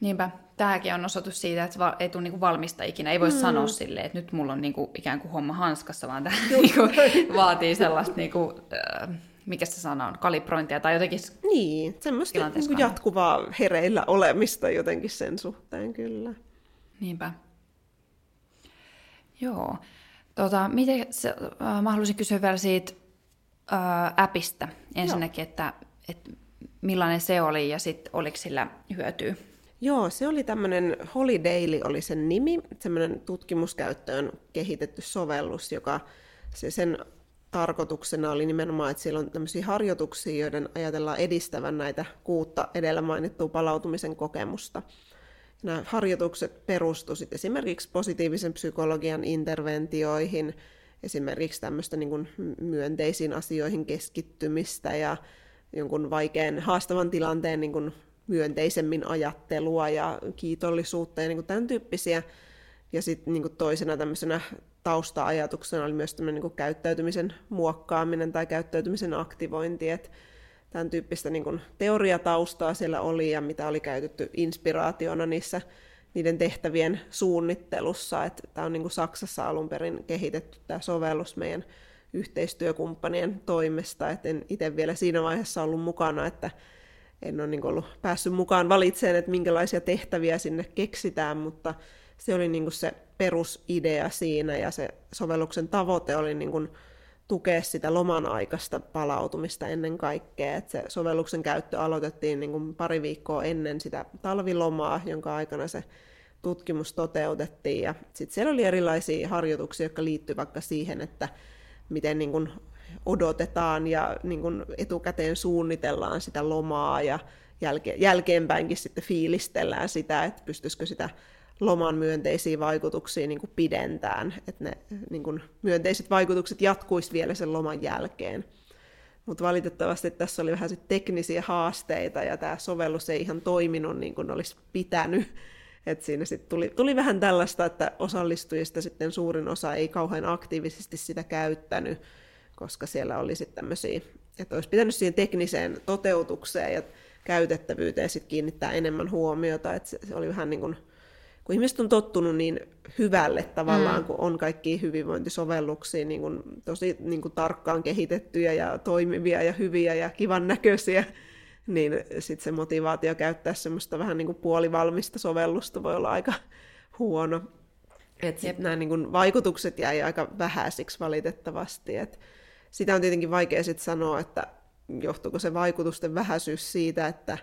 Niinpä. Tämäkin on osoitus siitä, että ei tule niinku valmista ikinä. Ei voi mm. sanoa silleen, että nyt mulla on niinku ikään kuin homma hanskassa, vaan tämä niinku vaatii sellaista, niinku, äh, mikä se sana on, kalibrointia tai jotenkin... Niin, semmoista niinku jatkuvaa hereillä olemista jotenkin sen suhteen, kyllä. Niinpä. Joo. Tota, miten se, äh, mä haluaisin kysyä vielä siitä äh, appista ensinnäkin, että, että millainen se oli ja sitten oliko sillä hyötyä? Joo, se oli tämmöinen Holidaily oli sen nimi, semmoinen tutkimuskäyttöön kehitetty sovellus, joka se sen tarkoituksena oli nimenomaan, että siellä on tämmöisiä harjoituksia, joiden ajatellaan edistävän näitä kuutta edellä mainittua palautumisen kokemusta. Nämä harjoitukset perustuivat esimerkiksi positiivisen psykologian interventioihin, esimerkiksi tämmöistä niin kuin myönteisiin asioihin keskittymistä ja jonkun vaikean haastavan tilanteen niin kuin myönteisemmin ajattelua ja kiitollisuutta ja niin kuin tämän tyyppisiä. Ja sitten niin toisena tämmöisenä tausta-ajatuksena oli myös niin käyttäytymisen muokkaaminen tai käyttäytymisen aktivointi, että tämän tyyppistä niin kuin teoriataustaa siellä oli ja mitä oli käytetty inspiraationa niissä niiden tehtävien suunnittelussa. Että tämä on niin kuin Saksassa alun perin kehitetty tämä sovellus meidän yhteistyökumppanien toimesta, että en itse vielä siinä vaiheessa ollut mukana, että en ole niin ollut päässyt mukaan valitsemaan, että minkälaisia tehtäviä sinne keksitään, mutta se oli niin se perusidea siinä ja se sovelluksen tavoite oli niin tukea sitä loman aikaista palautumista ennen kaikkea. Et se sovelluksen käyttö aloitettiin niin kuin pari viikkoa ennen sitä talvilomaa, jonka aikana se tutkimus toteutettiin. Ja sitten siellä oli erilaisia harjoituksia, jotka liittyivät vaikka siihen, että miten niin kuin odotetaan ja niin kuin etukäteen suunnitellaan sitä lomaa ja jälke- jälkeenpäinkin sitten fiilistellään sitä, että pystyisikö sitä loman myönteisiä vaikutuksia niin kuin pidentään, että ne niin kuin myönteiset vaikutukset jatkuisi vielä sen loman jälkeen. Mutta valitettavasti tässä oli vähän sit teknisiä haasteita ja tämä sovellus ei ihan toiminut niin kuin olisi pitänyt. Et siinä sit tuli, tuli vähän tällaista, että osallistujista sitten suurin osa ei kauhean aktiivisesti sitä käyttänyt, koska siellä oli sitten tämmöisiä, että olisi pitänyt siihen tekniseen toteutukseen ja käytettävyyteen sit kiinnittää enemmän huomiota, että se, se oli vähän niin kuin kun ihmiset on tottunut niin hyvälle tavallaan, mm. kun on kaikki hyvinvointisovelluksia niin kuin tosi niin kuin tarkkaan kehitettyjä ja toimivia ja hyviä ja kivan näköisiä, niin sitten se motivaatio käyttää semmoista vähän niin kuin puolivalmista sovellusta voi olla aika huono. Et sit nämä niin kuin vaikutukset jäi aika vähäisiksi valitettavasti. Et sitä on tietenkin vaikea sit sanoa, että johtuuko se vaikutusten vähäisyys siitä, että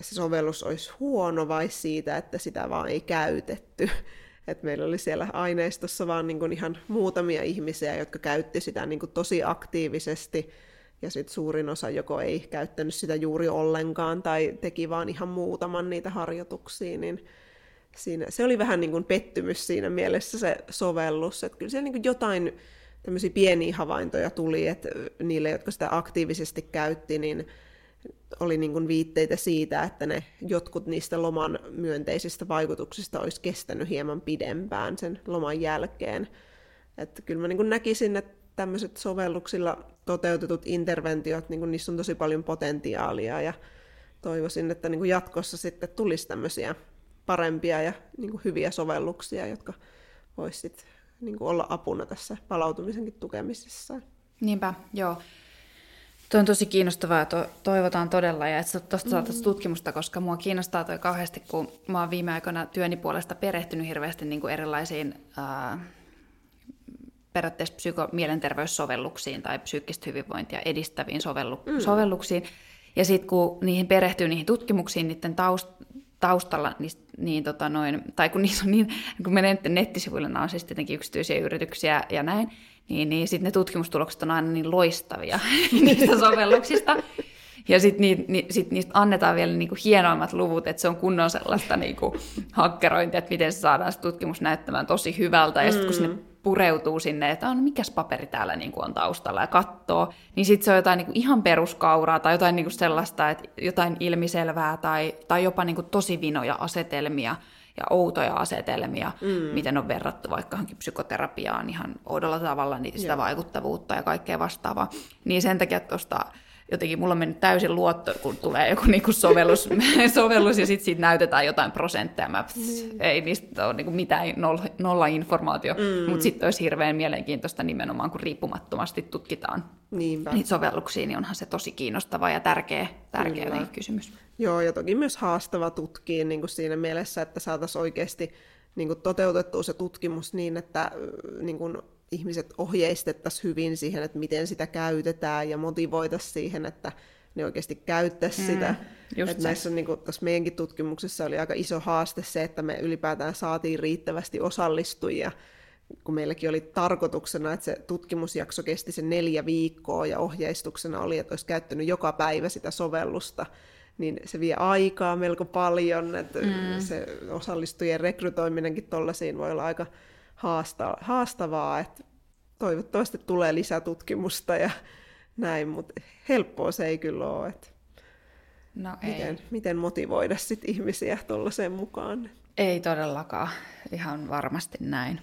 se sovellus olisi huono vai siitä, että sitä vaan ei käytetty. Et meillä oli siellä aineistossa vaan niin ihan muutamia ihmisiä, jotka käytti sitä niin tosi aktiivisesti, ja sitten suurin osa joko ei käyttänyt sitä juuri ollenkaan tai teki vaan ihan muutaman niitä harjoituksia, niin siinä, se oli vähän niin kuin pettymys siinä mielessä se sovellus, että kyllä siellä niin jotain tämmöisiä pieniä havaintoja tuli, että niille, jotka sitä aktiivisesti käytti, niin oli niin kuin viitteitä siitä, että ne jotkut niistä loman myönteisistä vaikutuksista olisi kestänyt hieman pidempään sen loman jälkeen. Että kyllä mä niin kuin näkisin, että tämmöiset sovelluksilla toteutetut interventiot, niin kuin niissä on tosi paljon potentiaalia ja toivoisin, että niin kuin jatkossa sitten tulisi tämmöisiä parempia ja niin kuin hyviä sovelluksia, jotka voisivat niin olla apuna tässä palautumisenkin tukemisessa. Niinpä, joo. Tuo on tosi kiinnostavaa ja to, toivotaan todella, ja että tuosta saataisiin mm. tutkimusta, koska mua kiinnostaa toi kauheasti, kun mä oon viime aikoina työni puolesta perehtynyt hirveästi niin kuin erilaisiin ää, periaatteessa psyko- mielenterveyssovelluksiin tai psyykkistä hyvinvointia edistäviin sovellu- mm. sovelluksiin. Ja sitten kun niihin perehtyy niihin tutkimuksiin, niiden taust- taustalla, niin, niin tota noin, tai kun niissä on niin, kun menee nettisivuille, nämä on siis tietenkin yksityisiä yrityksiä ja näin, niin, niin sitten ne tutkimustulokset on aina niin loistavia niistä sovelluksista. Ja sitten ni, ni, sit niistä annetaan vielä niinku hienoimmat luvut, että se on kunnon sellaista niinku hakkerointia, että miten se saadaan se tutkimus näyttämään tosi hyvältä. Ja sitten kun sinne mm. pureutuu sinne, että on mikäs paperi täällä niinku on taustalla ja katsoo, niin sitten se on jotain niinku ihan peruskauraa tai jotain niinku sellaista, että jotain ilmiselvää tai, tai jopa niinku tosi vinoja asetelmia – ja outoja asetelmia, mm. miten on verrattu vaikka psykoterapiaan ihan oudolla tavalla, niin sitä Joo. vaikuttavuutta ja kaikkea vastaavaa. Niin sen takia tuosta jotenkin mulla on mennyt täysin luotto, kun tulee joku niinku sovellus, sovellus ja sitten siitä näytetään jotain prosentteja. Mä, pss, mm. Ei niistä ole niinku mitään nolla, nolla informaatio, mm. mutta sitten olisi hirveän mielenkiintoista nimenomaan, kun riippumattomasti tutkitaan Niinpä. niitä sovelluksia, niin onhan se tosi kiinnostava ja tärkeä, tärkeä kysymys. Joo, ja toki myös haastava tutkia niin kuin siinä mielessä, että saataisiin oikeasti niin kuin toteutettua se tutkimus niin, että niin kuin ihmiset ohjeistettaisiin hyvin siihen, että miten sitä käytetään ja motivoitaisiin siihen, että niin oikeasti käyttäisi mm, sitä. Että näissä niin kuin, tässä meidänkin tutkimuksessa oli aika iso haaste se, että me ylipäätään saatiin riittävästi osallistujia, kun meilläkin oli tarkoituksena, että se tutkimusjakso kesti se neljä viikkoa ja ohjeistuksena oli, että olisi käyttänyt joka päivä sitä sovellusta, niin se vie aikaa melko paljon, että mm. se osallistujien rekrytoiminenkin tuollaisiin voi olla aika haasta, haastavaa, että toivottavasti tulee lisätutkimusta ja näin, mutta helppoa se ei kyllä ole, että no ei. Miten, miten motivoida sit ihmisiä tuollaiseen mukaan. Ei todellakaan, ihan varmasti näin.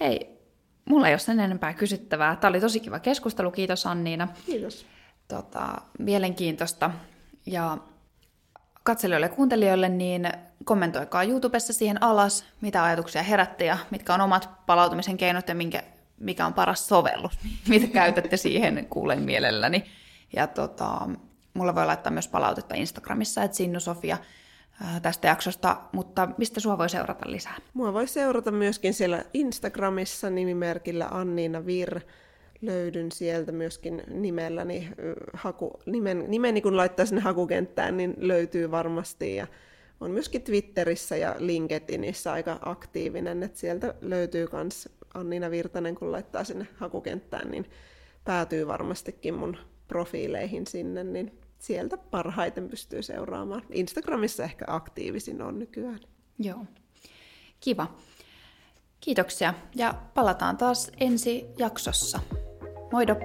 Hei, mulla ei ole sen enempää kysyttävää. Tämä oli tosi kiva keskustelu, kiitos Anniina. Kiitos. Tota, mielenkiintoista. Ja katselijoille ja kuuntelijoille, niin kommentoikaa YouTubessa siihen alas, mitä ajatuksia herätti ja mitkä on omat palautumisen keinot ja minkä, mikä on paras sovellus, mitä käytätte siihen, kuulen mielelläni. Ja tota, mulla voi laittaa myös palautetta Instagramissa, että Sinnu Sofia tästä jaksosta, mutta mistä sua voi seurata lisää? Mua voi seurata myöskin siellä Instagramissa nimimerkillä Anniina Vir. Löydyn sieltä myöskin nimelläni, haku, nimen, nimeni kun laittaa sinne hakukenttään, niin löytyy varmasti. Ja on myöskin Twitterissä ja LinkedInissä aika aktiivinen, että sieltä löytyy myös Anniina Virtanen, kun laittaa sinne hakukenttään, niin päätyy varmastikin mun profiileihin sinne, niin sieltä parhaiten pystyy seuraamaan. Instagramissa ehkä aktiivisin on nykyään. Joo, kiva. Kiitoksia ja palataan taas ensi jaksossa. Moido!